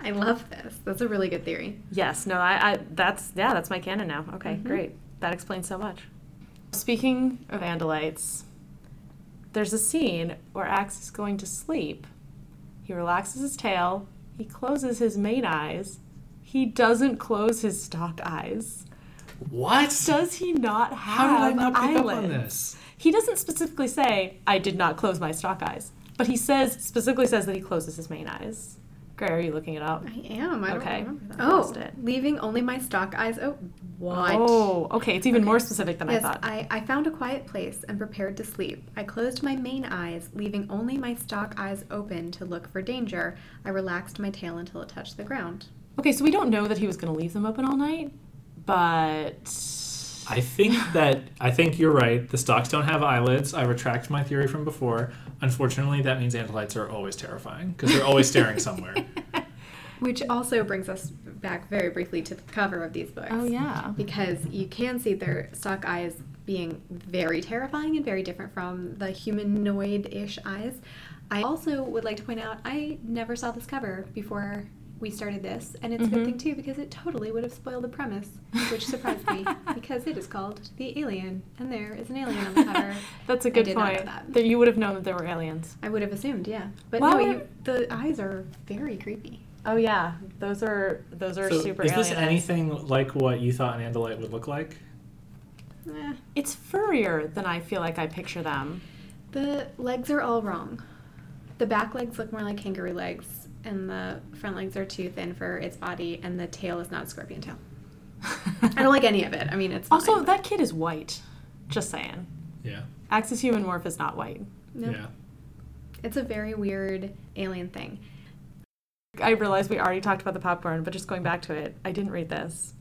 I love this. That's a really good theory. Yes, no, I, I that's yeah, that's my canon now. Okay, mm-hmm. great. That explains so much. Speaking of Andalites, there's a scene where Axe is going to sleep. He relaxes his tail, he closes his main eyes, He doesn't close his stalk eyes. What? Does he not have How did I not pick eyelids? up on this? He doesn't specifically say, I did not close my stalk eyes. But he says specifically says that he closes his main eyes. Gray, are you looking it up? I am. I Okay. don't remember that. Oh, lost it. leaving only my stalk eyes open. What? Oh, okay. It's even Okay. more specific than Yes, I thought. I, I found a quiet place and prepared to sleep. I closed my main eyes, leaving only my stalk eyes open to look for danger. I relaxed my tail until it touched the ground. Okay, so we don't know that he was going to leave them open all night, but I think that I think you're right. The stalks don't have eyelids. I retract my theory from before. Unfortunately, that means andalites are always terrifying because they're always staring somewhere. [laughs] Which also brings us back very briefly to the cover of these books. oh yeah, Because you can see their stalk eyes being very terrifying and very different from the humanoid ish eyes. I also would like to point out I never saw this cover before we started this, and it's a good thing too because it totally would have spoiled the premise, which surprised me [laughs] because it is called The Alien, and there is an alien on the cover. [laughs] that's a good did not know point. that. That you would have known that there were aliens. I would have assumed, yeah. But Why no, you, the eyes are very creepy. Oh yeah, those are those are So super. is this alien eyes. anything like what you thought an andalite would look like? Eh. It's furrier than I feel like I picture them. The legs are all wrong. The back legs look more like kangaroo legs, and the front legs are too thin for its body, and the tail is not a scorpion tail. I don't like any of it. I mean, it's Also, fine. that kid is white. Just saying. Yeah. Axis human morph is not white. no, Yeah. it's a very weird alien thing. I realized we already talked about the popcorn, but just going back to it, I didn't read this.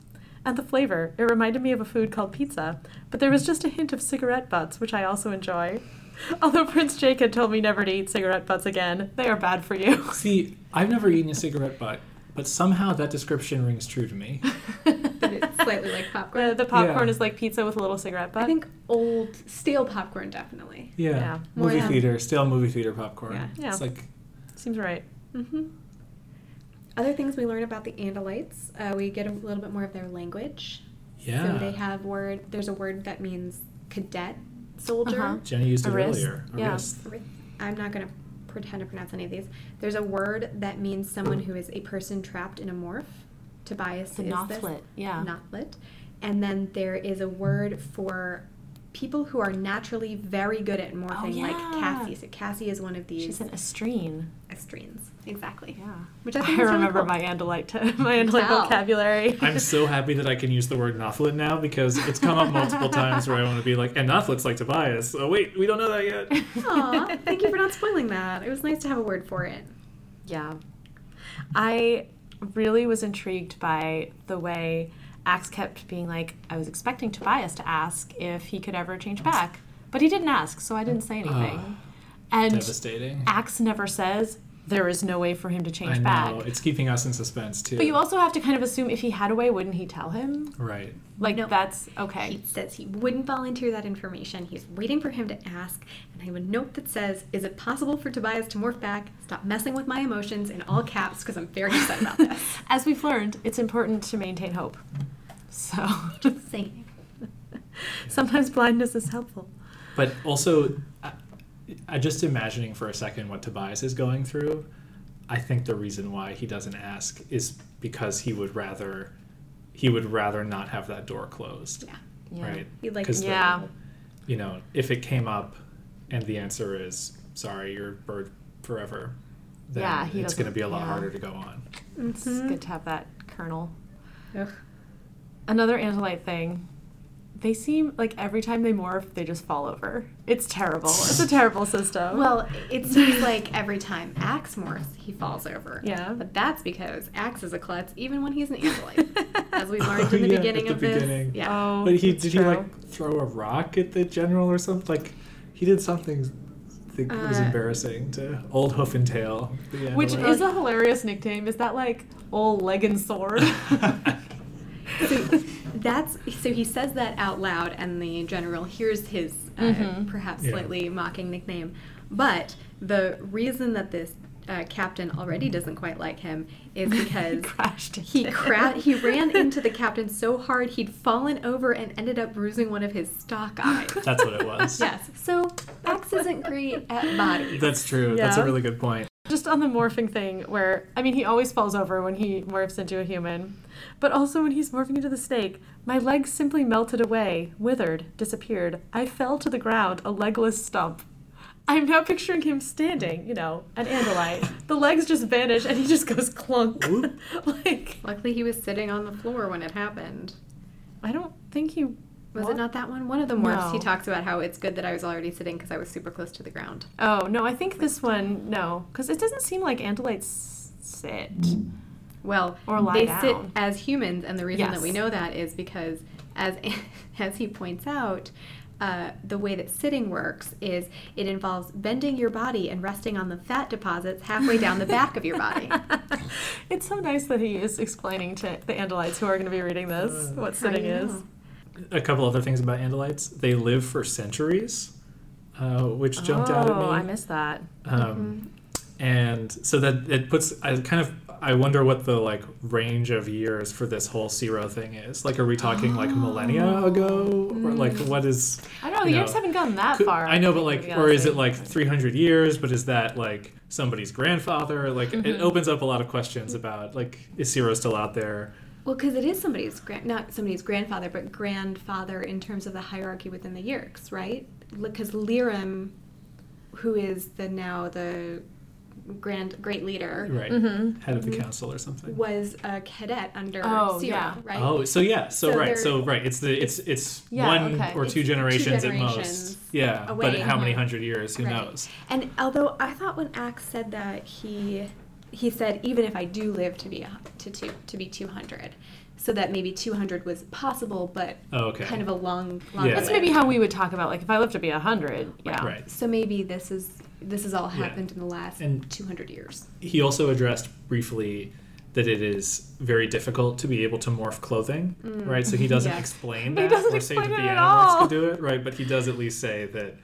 And the flavor, it reminded me of a food called pizza, but there was just a hint of cigarette butts, which I also enjoy. [laughs] Although Prince Jake had told me never to eat cigarette butts again, they are bad for you. [laughs] See, I've never eaten a cigarette butt, but somehow that description rings true to me. [laughs] But it's slightly like popcorn. The, the popcorn Yeah. is like pizza with a little cigarette butt. I think old stale popcorn definitely. Yeah. Yeah. More Movie than- theater, stale movie theater popcorn. Yeah. Yeah. It's like Seems right. Mm-hmm. Other things we learn about the Andalites, uh, we get a little bit more of their language. yeah. So they have word. There's a word that means cadet soldier. Uh-huh. Jenny used A it wrist, earlier. A yeah. I'm not going to pretend to pronounce any of these. There's a word that means someone who is a person trapped in a morph. Tobias The is this. Nothlit, yeah. Nothlit. And then there is a word for people who are naturally very good at morphing, oh, like Oh, yeah. Cassie. So Cassie is one of these She's an estreen. estreens. Exactly. Yeah. Which I I, think is really remember cool. my Andalite, t- [laughs] my Andalite Wow. vocabulary. I'm so happy that I can use the word Nothlit now because it's come up multiple [laughs] times where I want to be like, and Nothlit's like Tobias. Oh wait, we don't know that yet. [laughs] Aw, thank you for not spoiling that. It was nice to have a word for it. Yeah. I really was intrigued by the way Axe kept being like, I was expecting Tobias to ask if he could ever change back, but he didn't ask, so I didn't say ah. anything. and Devastating. Axe never says there is no way for him to change I back. know. It's keeping us in suspense too. But you also have to kind of assume if he had a way, wouldn't he tell him? right. Like No. that's okay. He says he wouldn't volunteer that information. He's waiting for him to ask, and I have a note that says, "Is it possible for Tobias to morph back? Stop messing with my emotions." In all caps, because I'm very upset about this. [laughs] As we've learned, it's important to maintain hope. So Just saying. [laughs] sometimes blindness is helpful. But also, I, I just imagining for a second what Tobias is going through. I think the reason why he doesn't ask is because he would rather he would rather not have that door closed, Yeah. Yeah. right? He'd like 'Cause the- Yeah. you know, if it came up and the answer is sorry, you're bird forever, then Yeah, he it's going to be a lot yeah. harder to go on. Mm-hmm. It's good to have that kernel. Ugh. Another Andalite thing. They seem like every time they morph, they just fall over. It's terrible. It's a terrible system. [laughs] Well, it seems like every time Axe morphs, he falls over. Yeah. But that's because Axe is a klutz even when he's an [laughs] android. As we learned Oh, in the [laughs] yeah, beginning at of the this. beginning. Yeah. oh, But he it's did he like throw a rock at the general or something? Like he did something that was Uh, embarrassing to old Hoof and Tail. Which is a hilarious nickname. Is that like old leg and sword? So that's so he says that out loud and the general hears his uh, Mhm. perhaps Yeah. slightly mocking nickname but the reason that this uh, captain already doesn't quite like him is [laughs] because crashed he into cra- he ran [laughs] into the captain so hard he'd fallen over and ended up bruising one of his stalk eyes That's what it was. yes so axe isn't great at bodies That's true. That's a really good point. Just on the morphing thing, where I mean, he always falls over when he morphs into a human, but also when he's morphing into the snake, my legs simply melted away, withered, disappeared. I fell to the ground, a legless stump. I'm now picturing him standing, you know, an Andalite. The legs just vanish, and he just goes clunk. [laughs] Like Luckily, he was sitting on the floor when it happened. I don't think he Was What? it not that one? One of the morphs, he talks about how it's good that I was already sitting because I was super close to the ground. Oh no, I think this one no, because it doesn't seem like Andalites sit. Well, Or lie they down. sit as humans, and the reason that we know that is because, as [laughs] as he points out, uh, the way that sitting works is it involves bending your body and resting on the fat deposits halfway down the back of your body. [laughs] it's so nice that he is explaining to the Andalites who are going to be reading this what sitting is. Know. A couple other things about Andalites. They live for centuries, uh, which jumped out at me. Oh, I missed that. Um, and so that it puts I kind of I wonder what the like range of years for this whole Seerow thing is. Like, are we talking like millennia ago, or like what is? I don't know. The you years haven't gone that could- far. I know, but like, or is it like 300 years? But is that like somebody's grandfather? Like, Mm-hmm. it opens up a lot of questions about like, is Seerow still out there? Well, because it is somebody's grand, not somebody's grandfather, but grandfather in terms of the hierarchy within the Yeerks, right? Because Lirim, who is the now the grand great leader, Right, Mhm. head of the council or something. was a cadet under Oh, Seerow, yeah. right? Oh, so yeah, so, So right, so right, it's the it's it's Yeah, one okay. or It's two two generations, at most. Yeah, away. but how many hundred years? Who Right. knows? And although I thought when Axe said that he he said even if I do live to be a, to two, to be 200, so that maybe 200 was possible, but Oh, okay. kind of a long long. Yeah. That's maybe how we would talk about like if I live to be a hundred. Yeah. Right. So maybe this is this has all Yeah. happened in the last And- 200 years. He also addressed briefly that it is very difficult to be able to morph clothing, mm. right? So he doesn't [laughs] Yeah. explain But he that doesn't or say that the animals all. can do it, right? But he does at least say that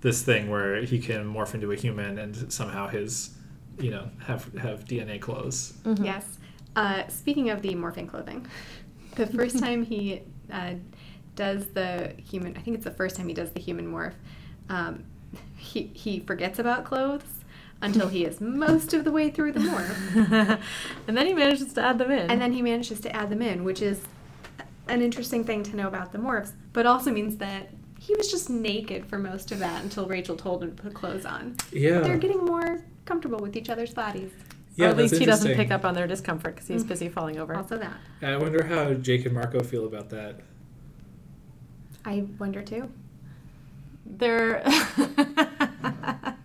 this thing where he can morph into a human and somehow his, you know, have have DNA clothes. Mhm. Yes. Uh, speaking of the morphing clothing, [laughs] the first time he uh, does the human, I think it's the first time he does the human morph, um, he, he forgets about clothes until he is [laughs] most of the way through the morph. [laughs] and then he manages to add them in. And then he manages to add them in, which is an interesting thing to know about the morphs, but also means that he was just naked for most of that until Rachel told him to put clothes on. Yeah. They're getting more comfortable with each other's bodies. or at least he doesn't pick up on their discomfort because he's mm. busy falling over. Also, that. I wonder how Jake and Marco feel about that. I wonder too. They're [laughs]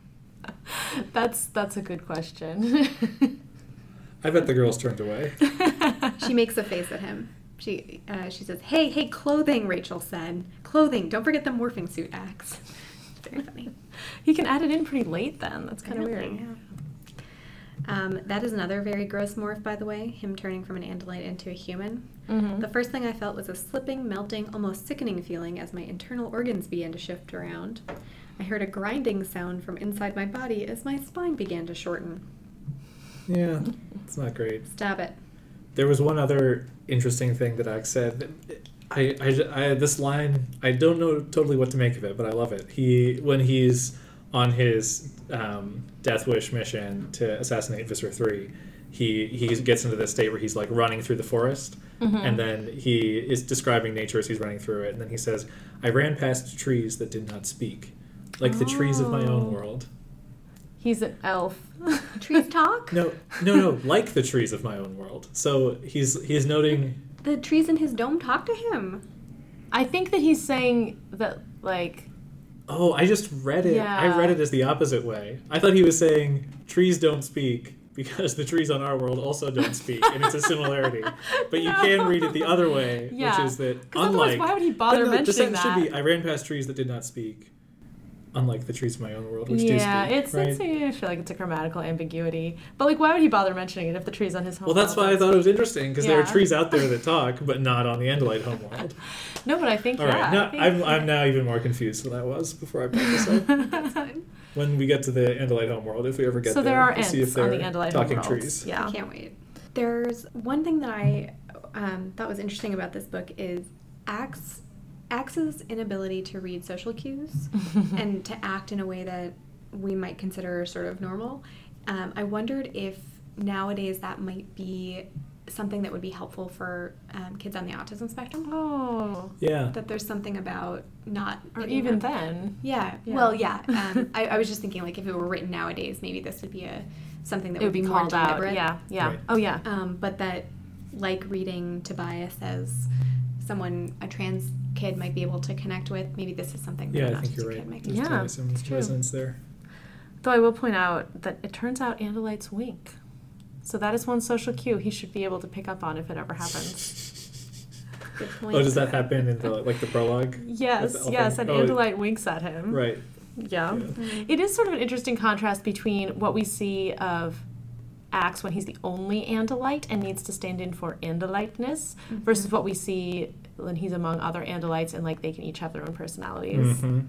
that's that's a good question. I bet the girls turned away. [laughs] She makes a face at him. She uh, she says, "Hey, hey, clothing." Rachel said, "Clothing. Don't forget the morphing suit axe." [laughs] Very funny. he can add it in pretty late then. That's kind of weird. yeah. Um, that is another very gross morph, by the way. Him turning from an andalite into a human. Mhm. The first thing I felt was a slipping, melting, almost sickening feeling as my internal organs began to shift around. I heard a grinding sound from inside my body as my spine began to shorten. Yeah, it's not great. Stop it. There was one other interesting thing that Alex said. I, I, I, this line, I don't know totally what to make of it, but I love it. He, when he's on his um, Death Wish mission to assassinate Visser Three, he he gets into this state where he's like running through the forest, and then he is describing nature as he's running through it, and then he says, "I ran past trees that did not speak, like the trees of my Oh. own world." He's an elf. [laughs] Trees talk? No, no, no, like the trees of my own world. So he's he's noting The trees in his dome talk to him. I think that he's saying that like Oh, I just read it. Yeah. I read it as the opposite way. I thought he was saying trees don't speak because the trees on our world also don't speak, and it's a similarity. [laughs] But you No. can read it the other way, Yeah. which is that unlike why would he bother but no, the mentioning sentence should be? I ran past trees that did not speak, unlike the trees of my own world, which yeah, do speak. it's, right? it's I feel like it's a grammatical ambiguity. But like, why would he bother mentioning it if the tree's on his home? well, that's why I thought it was interesting because there are trees out there that [laughs] talk, but not on the Andalite homeworld. [laughs] No, but I think All yeah. right, I now think- I'm, I'm now even more confused than I was before I brought this up. [laughs] That's fine. when we get to the Andalite homeworld, if we ever get so there, there are we'll see if ants on the they're Andalite talking homeworld. trees. Yeah. I can't wait. There's one thing that I um, thought was interesting about this book is Axe Axe's inability to read social cues [laughs] and to act in a way that we might consider sort of normal Um, I wondered if nowadays that might be something that would be helpful for um, kids on the autism spectrum. Oh. Yeah. That there's something about not Or even that- then. Yeah. Yeah. Well, yeah. [laughs] Um, I, I was just thinking, like, if it were written nowadays, maybe this would be a something that It would be more called out. deliberate. Yeah. Yeah. Right. Oh yeah. Um, but that, like reading Tobias as someone a trans kid might be able to connect with, maybe this is something that Yeah, I think you're kid right. might There's Yeah, totally some it's true. resonance there. Though I will point out that it turns out Andalites wink. So that is one social cue he should be able to pick up on if it ever happens. [laughs] Good oh, point. Oh, does that happen in the like the prologue? Yes, the yes, an elephant? Oh, Andalite winks at him. Right. Yeah. Yeah. Mm-hmm. It is sort of an interesting contrast between what we see of Axe when he's the only Andalite and needs to stand in for Andaliteness mm-hmm. versus what we see when he's among other Andalites and like they can each have their own personalities. hmm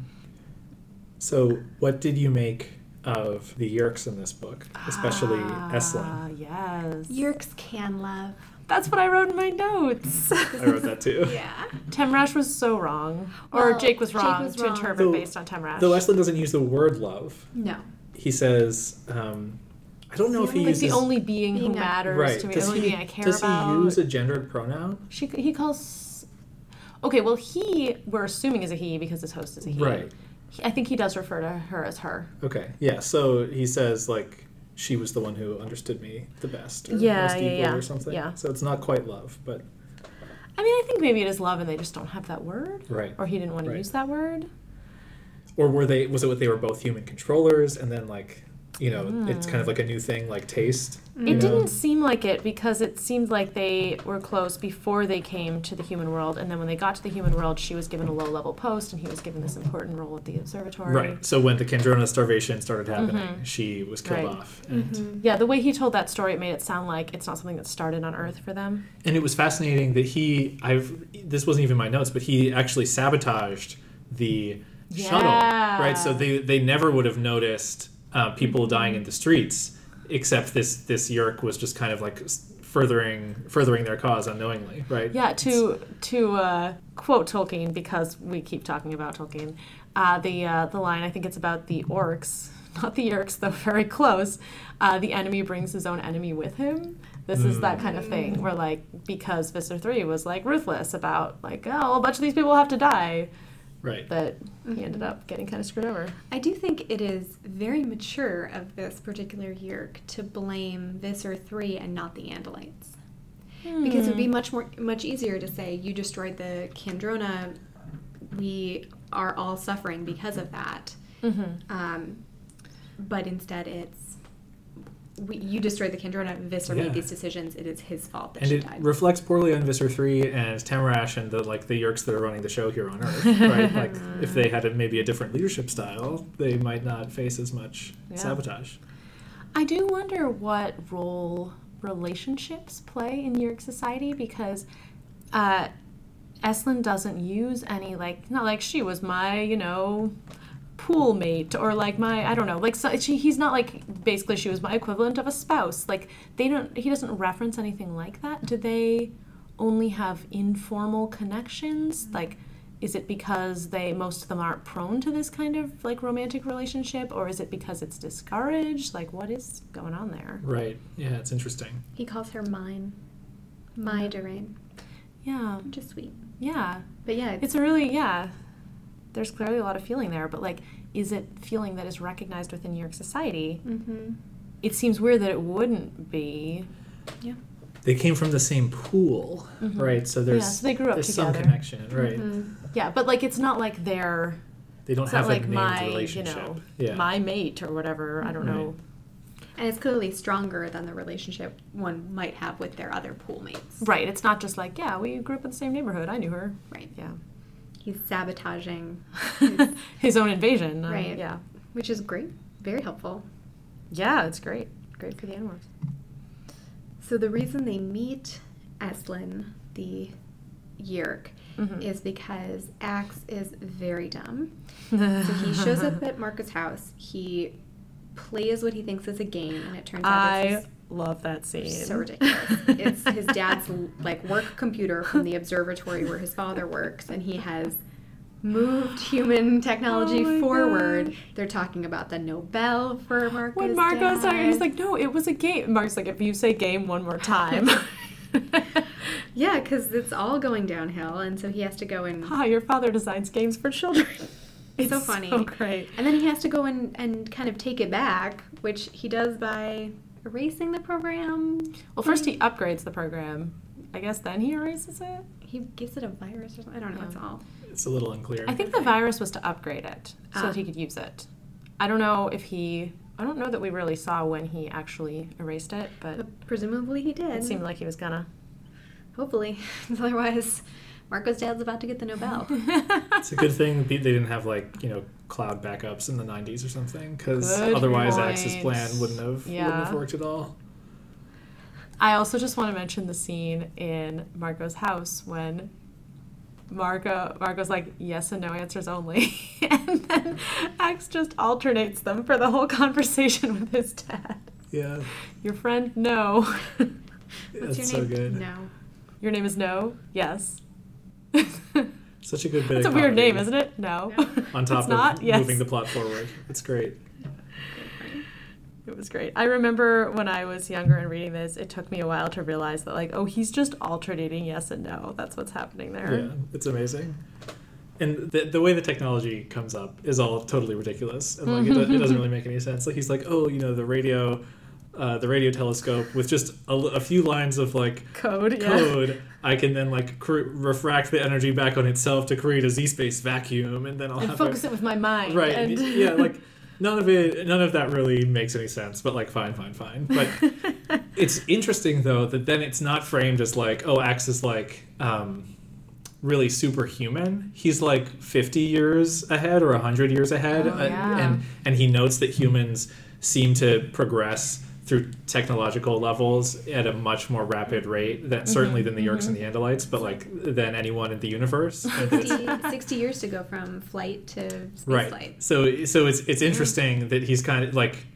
So, what did you make of the Yeerks in this book, especially Ah, Esplin? Yes. Yeerks can love. That's what I wrote in my notes. [laughs] I wrote that too. [laughs] Yeah. Temrash was so wrong. Or Well, Jake was Jake wrong was to wrong. interpret Though- based on Temrash. Though Esplin doesn't use the word love, No. he says, um, I don't know if he like uses. the only being, who being a- matters right. to me, Does the only he, being I care does about. he use a gendered pronoun? She he calls. Okay, well, he we're assuming is a he because his host is a he. Right. He- I think he does refer to her as her. Okay. Yeah. So he says like she was the one who understood me the best, or Yeah, most yeah, deeply, yeah. or something. Yeah. So it's not quite love, but I mean, I think maybe it is love, and they just don't have that word, right. or he didn't want to use that word. Or were they? Was it what they were both human controllers, and then like you know, it's hmm. kind of like a new thing, like taste. It you know? didn't seem like it because it seemed like they were close before they came to the human world, and then when they got to the human world, she was given a low-level post, and he was given this important role at the observatory. Right. So when the Kandrona starvation started happening, she was killed Right. off, and Mm-hmm. Yeah, the way he told that story, it made it sound like it's not something that started on Earth for them. and it was fascinating that he. I've this wasn't even my notes, but he actually sabotaged the shuttle. Right. So they they never would have noticed uh, people dying in the streets, except this this Yeerk was just kind of like furthering furthering their cause unknowingly. Right. Yeah, to to uh, quote Tolkien because we keep talking about Tolkien. Uh, the uh, the line I think it's about the orcs, [laughs] not the Yeerks, though [laughs] very close. Uh, the enemy brings his own enemy with him. This is that kind of thing where like because Visser Three was like ruthless about like oh a bunch of these people have to die Right. that he ended up getting kind of screwed over. I do think it is very mature of this particular Yeerk to blame Visser 3 and not the Andalites. Because it would be much more much easier to say you destroyed the Kandrona, we are all suffering because of that. Mm-hmm. Um, but instead it's we, you destroyed the Kandrona, Visser Yeah. made these decisions, it is his fault that and she it died. reflects poorly on Visser Three and Tamarash and the like the Yeerks that are running the show here on Earth, right? [laughs] like if they had a, maybe a different leadership style, they might not face as much Yeah. sabotage. I do wonder what role relationships play in Yeerk society because uh, Estlin doesn't use any like not like she was my you know pool mate or like my I don't know like so, she, he's not like basically she was my equivalent of a spouse like they don't he doesn't reference anything like that do they only have informal connections like is it because they most of them aren't prone to this kind of like romantic relationship or is it because it's discouraged like what is going on there Right. Yeah, it's interesting. he calls her mine. My mm-hmm. Durain. yeah just sweet. yeah But yeah, it's a really yeah there's clearly a lot of feeling there but like is it feeling that is recognized within Yeerk society mm-hmm. it seems weird that it wouldn't be Yeah. They came from the same pool, right? So there's Mm-hmm. so they grew up there's some connection, right? Mm-hmm. yeah but like it's not like they're They don't have like a named my you know yeah. my mate or whatever i don't Right. know And it's clearly stronger than the relationship one might have with their other pool mates. right it's not just like yeah we grew up in the same neighborhood i knew her Right. yeah He's sabotaging, [laughs] his own invasion uh, Right. yeah which is great. Very helpful. yeah it's great great for the animals So the reason they meet Eslin, the Yeerk, Mhm. is because Ax is very dumb. [laughs] So he shows up at Marco's house. He plays what he thinks is a game, and it turns out i it's love that scene so ridiculous. it's his [laughs] dad's like work computer from the observatory where his father works, and he has moved human technology Oh forward. God. They're talking about the Nobel for Marco's when Marco's dad. talking, he's like, no, it was a game. Mark's like, if you say game one more time. [laughs] yeah, because it's all going downhill, and so he has to go and Hi, your father designs games for children. [laughs] It's so funny. So great. and then he has to go and, and kind of take it back, which he does by erasing the program. Well, first he upgrades the program. I guess then he erases it. He gives it a virus or something. I don't know. It's Yeah. all. It's a little unclear. I think the virus was to upgrade it so Ah. that he could use it. I don't know if he. I don't know that we really saw when he actually erased it, but But presumably he did. it seemed like he was gonna. Hopefully, [laughs] otherwise, Marco's dad's about to get the Nobel. [laughs] It's a good thing they didn't have like you know cloud backups in the 90s or something because Good otherwise Ax's plan wouldn't have wouldn't have worked at all. I also just want to mention the scene in Marco's house when Marco Marco's like yes and no answers only, [laughs] and then Ax just alternates them for the whole conversation with his dad. Yeah, Your friend, no. [laughs] What's that's your so name? good. No. Your name is No. Yes. [laughs] Such a good bit. It's a of weird name, isn't it? No. No. [laughs] On top it's of not. Yes. moving the plot forward, it's great. It was great. I remember when I was younger and reading this, it took me a while to realize that, like, oh, he's just alternating yes and no. That's what's happening there. Yeah, it's amazing. And the, the way the technology comes up is all totally ridiculous, and like it, it doesn't [laughs] really make any sense. Like he's like, oh, you know, the radio, uh, the radio telescope with just a few lines of like Code, yeah. code, I can then like cr- refract the energy back on itself to create a z-space vacuum, and then I'll And focus a, it with my mind. right, And yeah, like none of it, none of that really makes any sense. But like, fine, fine, fine. But [laughs] it's interesting though that then it's not framed as like, oh, Ax is like um, really superhuman. He's like fifty years ahead or hundred years ahead, Oh, yeah. and and he notes that humans seem to progress through technological levels at a much more rapid rate than mm-hmm. certainly than the Yeerks and mm-hmm. the Andalites, but like than anyone in the universe. [laughs] And that it's- 60, [laughs] 60 years to go from flight to space right flight. so so it's it's interesting that he's kind of like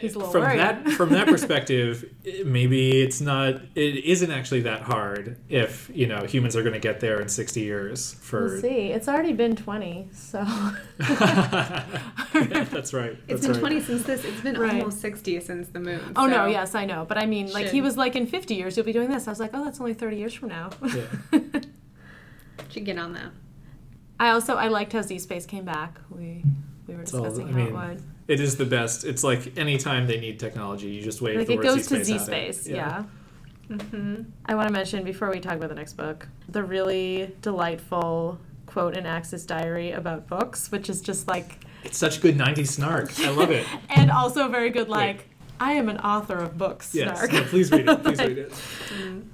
He's a little from worried. that [laughs] from that perspective maybe it's not it isn't actually that hard if you know humans are going to get there in 60 years for We'll see. It's already been 20, so. [laughs] Yeah, that's right It's that's been right 20 since this. It's been Right. almost 60 since the moon. Oh, no, yes, I know. But I mean, like, he was like, in 50 years, you'll be doing this. I was like, oh, that's only 30 years from now. Yeah. [laughs] Should get on that. I also, I liked how Z Space came back. We, we were It's all- discussing I how mean, it would. It is the best it's like anytime they need technology you just wave Like, the it goes to Z. Space, yeah. Mm-hmm. I want to mention before we talk about the next book the really delightful quote in Ax's Diary about books, which is just like, it's such good 90s snark i love it [laughs] and also very good, like, I am an author of books. yes snark. no, please read it [laughs] please read it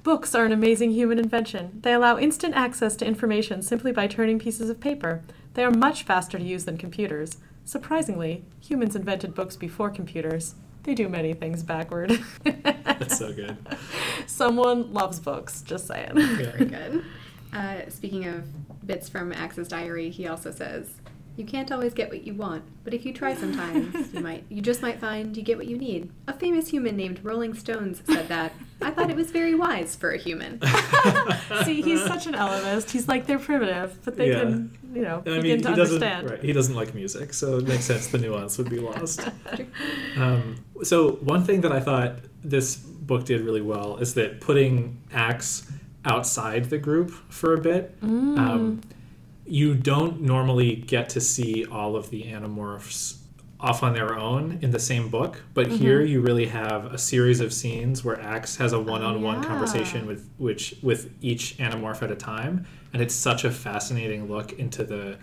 Books are an amazing human invention. They allow instant access to information simply by turning pieces of paper. They are much faster to use than computers. Surprisingly, humans invented books before computers. They do many things backward. [laughs] that's so good [laughs] Someone loves books, just saying. Very good. Uh, speaking of bits from Ax's diary, he also says, "You can't always get what you want, but if you try sometimes, [laughs] you might. You just might find you get what you need." A famous human named Rolling Stones said that. I thought it was very wise for a human. [laughs] See, he's such an Ellimist. He's like, they're primitive, but they Yeah. can, you know, And I begin mean, to understand. Right, he doesn't like music, so it makes sense the nuance would be lost. [laughs] Um, so one thing that I thought this book did really well is that putting Ax outside the group for a bit. Mm. Um, you don't normally get to see all of the animorphs off on their own in the same book, but Mm-hmm. here you really have a series of scenes where Axe has a one-on-one yeah. conversation with which with each animorph at a time, and it's such a fascinating look into the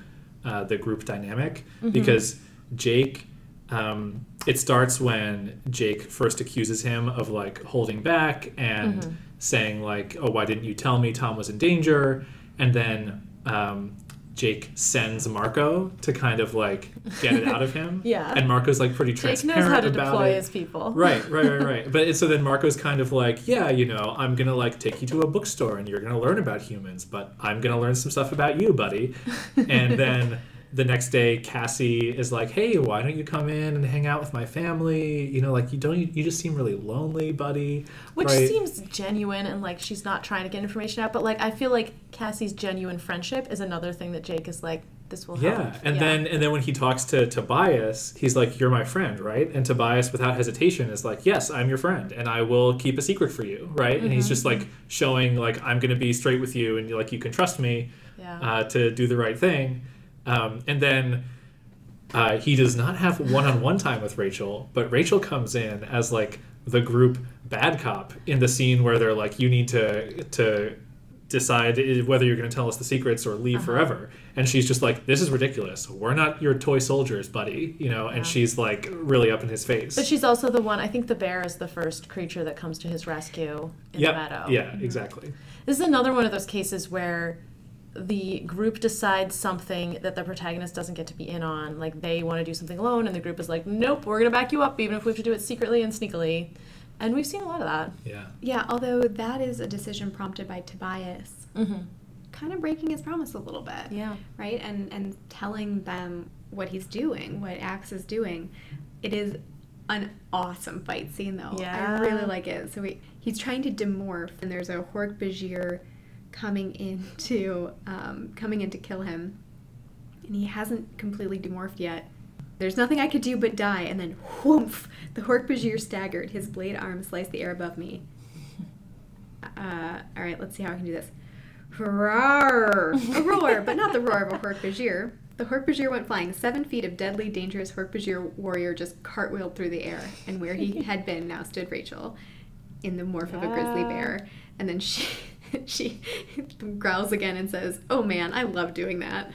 uh, the group dynamic Mm-hmm. because Jake. Um, it starts when Jake first accuses him of like holding back and Mm-hmm. saying like, "Oh, why didn't you tell me Tom was in danger?" And then um, Jake sends Marco to kind of like get it out of him. [laughs] Yeah. And Marco's like pretty transparent Jake knows how to deploy it. his people. [laughs] Right, right, right, right. But so then Marco's kind of like, yeah, you know, I'm gonna like take you to a bookstore and you're gonna learn about humans, but I'm gonna learn some stuff about you, buddy. [laughs] And then the next day Cassie is like, "Hey, why don't you come in and hang out with my family? You know, like you don't you, you just seem really lonely, buddy." Which right? seems genuine and like she's not trying to get information out, but like I feel like Cassie's genuine friendship is another thing that Jake is like, this will help. Yeah, and then and then when he talks to Tobias, he's like, "You're my friend, right?" And Tobias, without hesitation, is like, "Yes, I'm your friend, and I will keep a secret for you, right?" And he's just like showing like I'm gonna be straight with you, and like you can trust me Yeah. uh, to do the right thing. Um, and then uh, he does not have one-on-one time with Rachel, but Rachel comes in as like the group bad cop in the scene where they're like, "You need to to." decide whether you're going to tell us the secrets or leave forever and she's just like this is ridiculous we're not your toy soldiers buddy you know and she's like really up in his face But she's also the one. I think the bear is the first creature that comes to his rescue in Yep. the meadow. yeah exactly This is another one of those cases where the group decides something that the protagonist doesn't get to be in on. Like they want to do something alone, and the group is like, "Nope, we're gonna back you up, even if we have to do it secretly and sneakily." And we've seen a lot of that. yeah Yeah, although that is a decision prompted by Tobias, Mm-hmm. kind of breaking his promise a little bit. Yeah. Right? And and telling them what he's doing, what Ax is doing. It is an awesome fight scene though. Yeah. I really like it. So he, he's trying to demorph and there's a Hork Bajir coming in to um, coming in to kill him. And he hasn't completely demorphed yet. There's nothing I could do but die, and then whoomph! The Hork Bajir staggered. His blade arm sliced the air above me. Uh, all right, let's see how I can do this. Roar! A roar, but not the roar of a Hork Bajir. The Hork Bajir went flying. Seven feet of deadly, dangerous Hork Bajir warrior just cartwheeled through the air, and where he [laughs] had been now stood Rachel, in the morph of a grizzly bear. And then she [laughs] she growls again and says, "Oh man, I love doing that."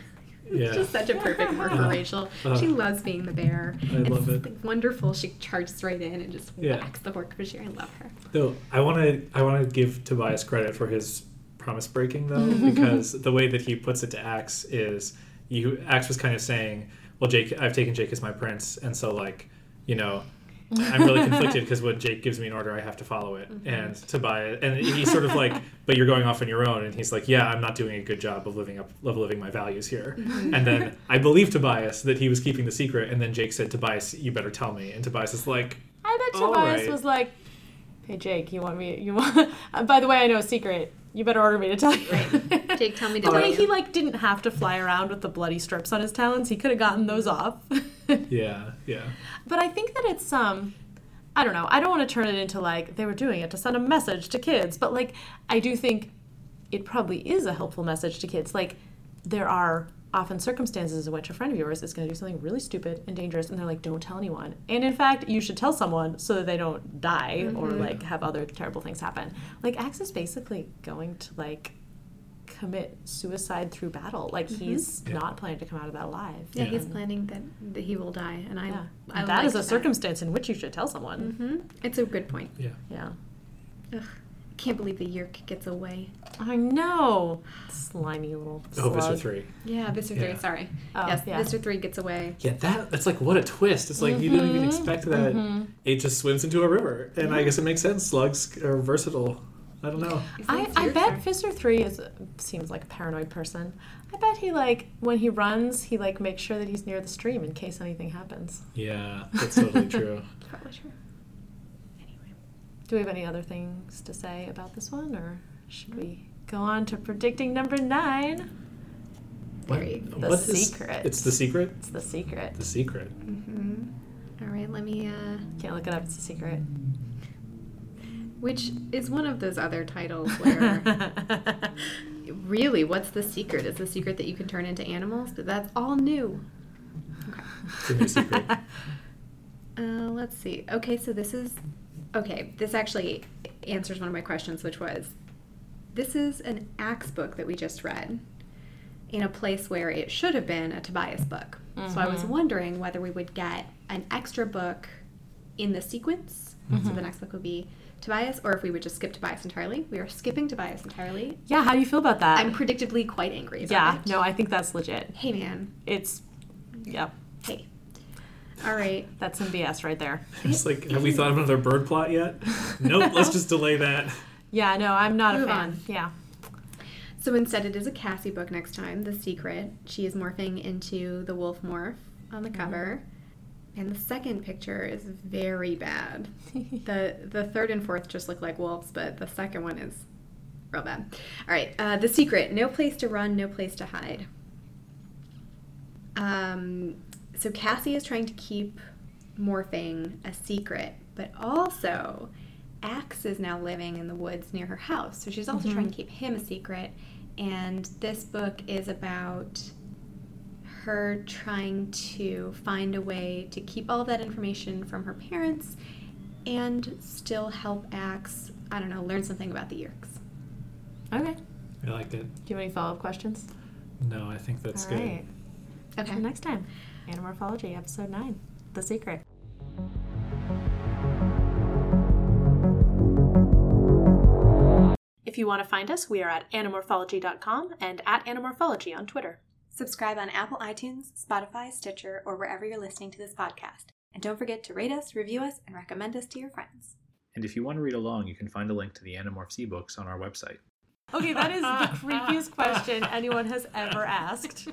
Yeah. It's just such a perfect morph for [laughs] Rachel. Uh, she loves being the bear. I love it's it. wonderful. She charges right in and just Yeah. whacks the Bajir. I love her. Though I want to, I want to give Tobias credit for his promise breaking though, because [laughs] the way that he puts it to Ax is, you Ax was kind of saying, "Well, Jake, I've taken Jake as my prince, and so like, you know, I'm really conflicted because when Jake gives me an order, I have to follow it." And Tobias, and he's sort of like, [laughs] "But you're going off on your own," and he's like, "Yeah, I'm not doing a good job of living up, of living my values here." And then I believe Tobias that he was keeping the secret, and then Jake said, "Tobias, you better tell me," and Tobias is like. I bet Tobias right. was like, "Hey Jake, you want me? You want? [laughs] uh, by the way, I know a secret. You better order me to tell you." Jake, tell me [laughs] to the tell way he like didn't have to fly around with the bloody strips on his talons. He could have gotten those off. [laughs] Yeah, yeah. But I think that it's um I don't know. I don't want to turn it into like they were doing it to send a message to kids, but like I do think it probably is a helpful message to kids. Like there are often circumstances in which a friend of yours is going to do something really stupid and dangerous and they're like don't tell anyone. And in fact, you should tell someone so that they don't die or like have other terrible things happen. Like Ax is basically going to like commit suicide through battle. Like he's Yeah. not planning to come out of that alive. yeah, Yeah. he's planning that, that he will die, and I. Yeah. I that is a liked circumstance in which you should tell someone. hmm It's a good point. Yeah. Yeah. Ugh, can't believe the Yeerk gets away. I know. Slimy little Oh, Visser three. Yeah, Visser Yeah. three. Sorry. Oh, yes, yeah. Visser three gets away. Yeah, that that's like what a twist. It's like you didn't even expect that. Mhm. It just swims into a river, and I guess it makes sense. Slugs are versatile. I don't know. I, I bet are- three is seems like a paranoid person. I bet he like when he runs, he like makes sure that he's near the stream in case anything happens. Yeah, that's totally [laughs] true. Probably true. Anyway. Do we have any other things to say about this one, or should we go on to predicting number nine? Very. The What is- secret. It's the secret. It's the secret. The secret. hmm All right, let me. Uh, Can't look it up. It's a secret. Which is one of those other titles [laughs] where really, what's the secret? Is the secret that you can turn into animals? But that's all new. Okay. It's a new secret. [laughs] Uh, let's see. Okay, so this is okay. This actually answers one of my questions, which was this is an Ax book that we just read in a place where it should have been a Tobias book. So I was Mhm. wondering whether we would get an extra book in the sequence. So Mhm. the next book would be Tobias, or if we would just skip Tobias entirely. We are skipping Tobias entirely. yeah, how do you feel about that? I'm predictably quite angry about yeah, it. no, I think that's legit. Hey man. It's, yep, Hey. All right. that's some BS right there. [laughs] It's like, have we thought of another bird plot yet? Nope. Let's just delay that. [laughs] Yeah, no, I'm not a fan. on. Yeah. So instead, it is a Cassie book next time, The Secret. She is morphing into the wolf morph on the mm-hmm. cover. And the second picture is very bad. [laughs] the The third and fourth just look like wolves, but the second one is real bad. All right, uh, The Secret. No place to run, no place to hide. Um, so Cassie is trying to keep morphing a secret, but also Ax is now living in the woods near her house. So she's also trying to keep him a secret. And this book is about her trying to find a way to keep all of that information from her parents and still help Ax, I don't know, learn something about the Yeerks. Okay. I liked it. Do you have any follow up questions? No, I think that's All good. right. Okay. Until next time, Animorphology, episode 9 The Secret. If you want to find us, we are at animorphology.com and at animorphology on Twitter. Subscribe on Apple iTunes, Spotify, Stitcher, or wherever you're listening to this podcast. And don't forget to rate us, review us, and recommend us to your friends. And if you want to read along, you can find a link to the Animorphs ebooks on our website. Okay, that is the [laughs] creepiest question anyone has ever asked.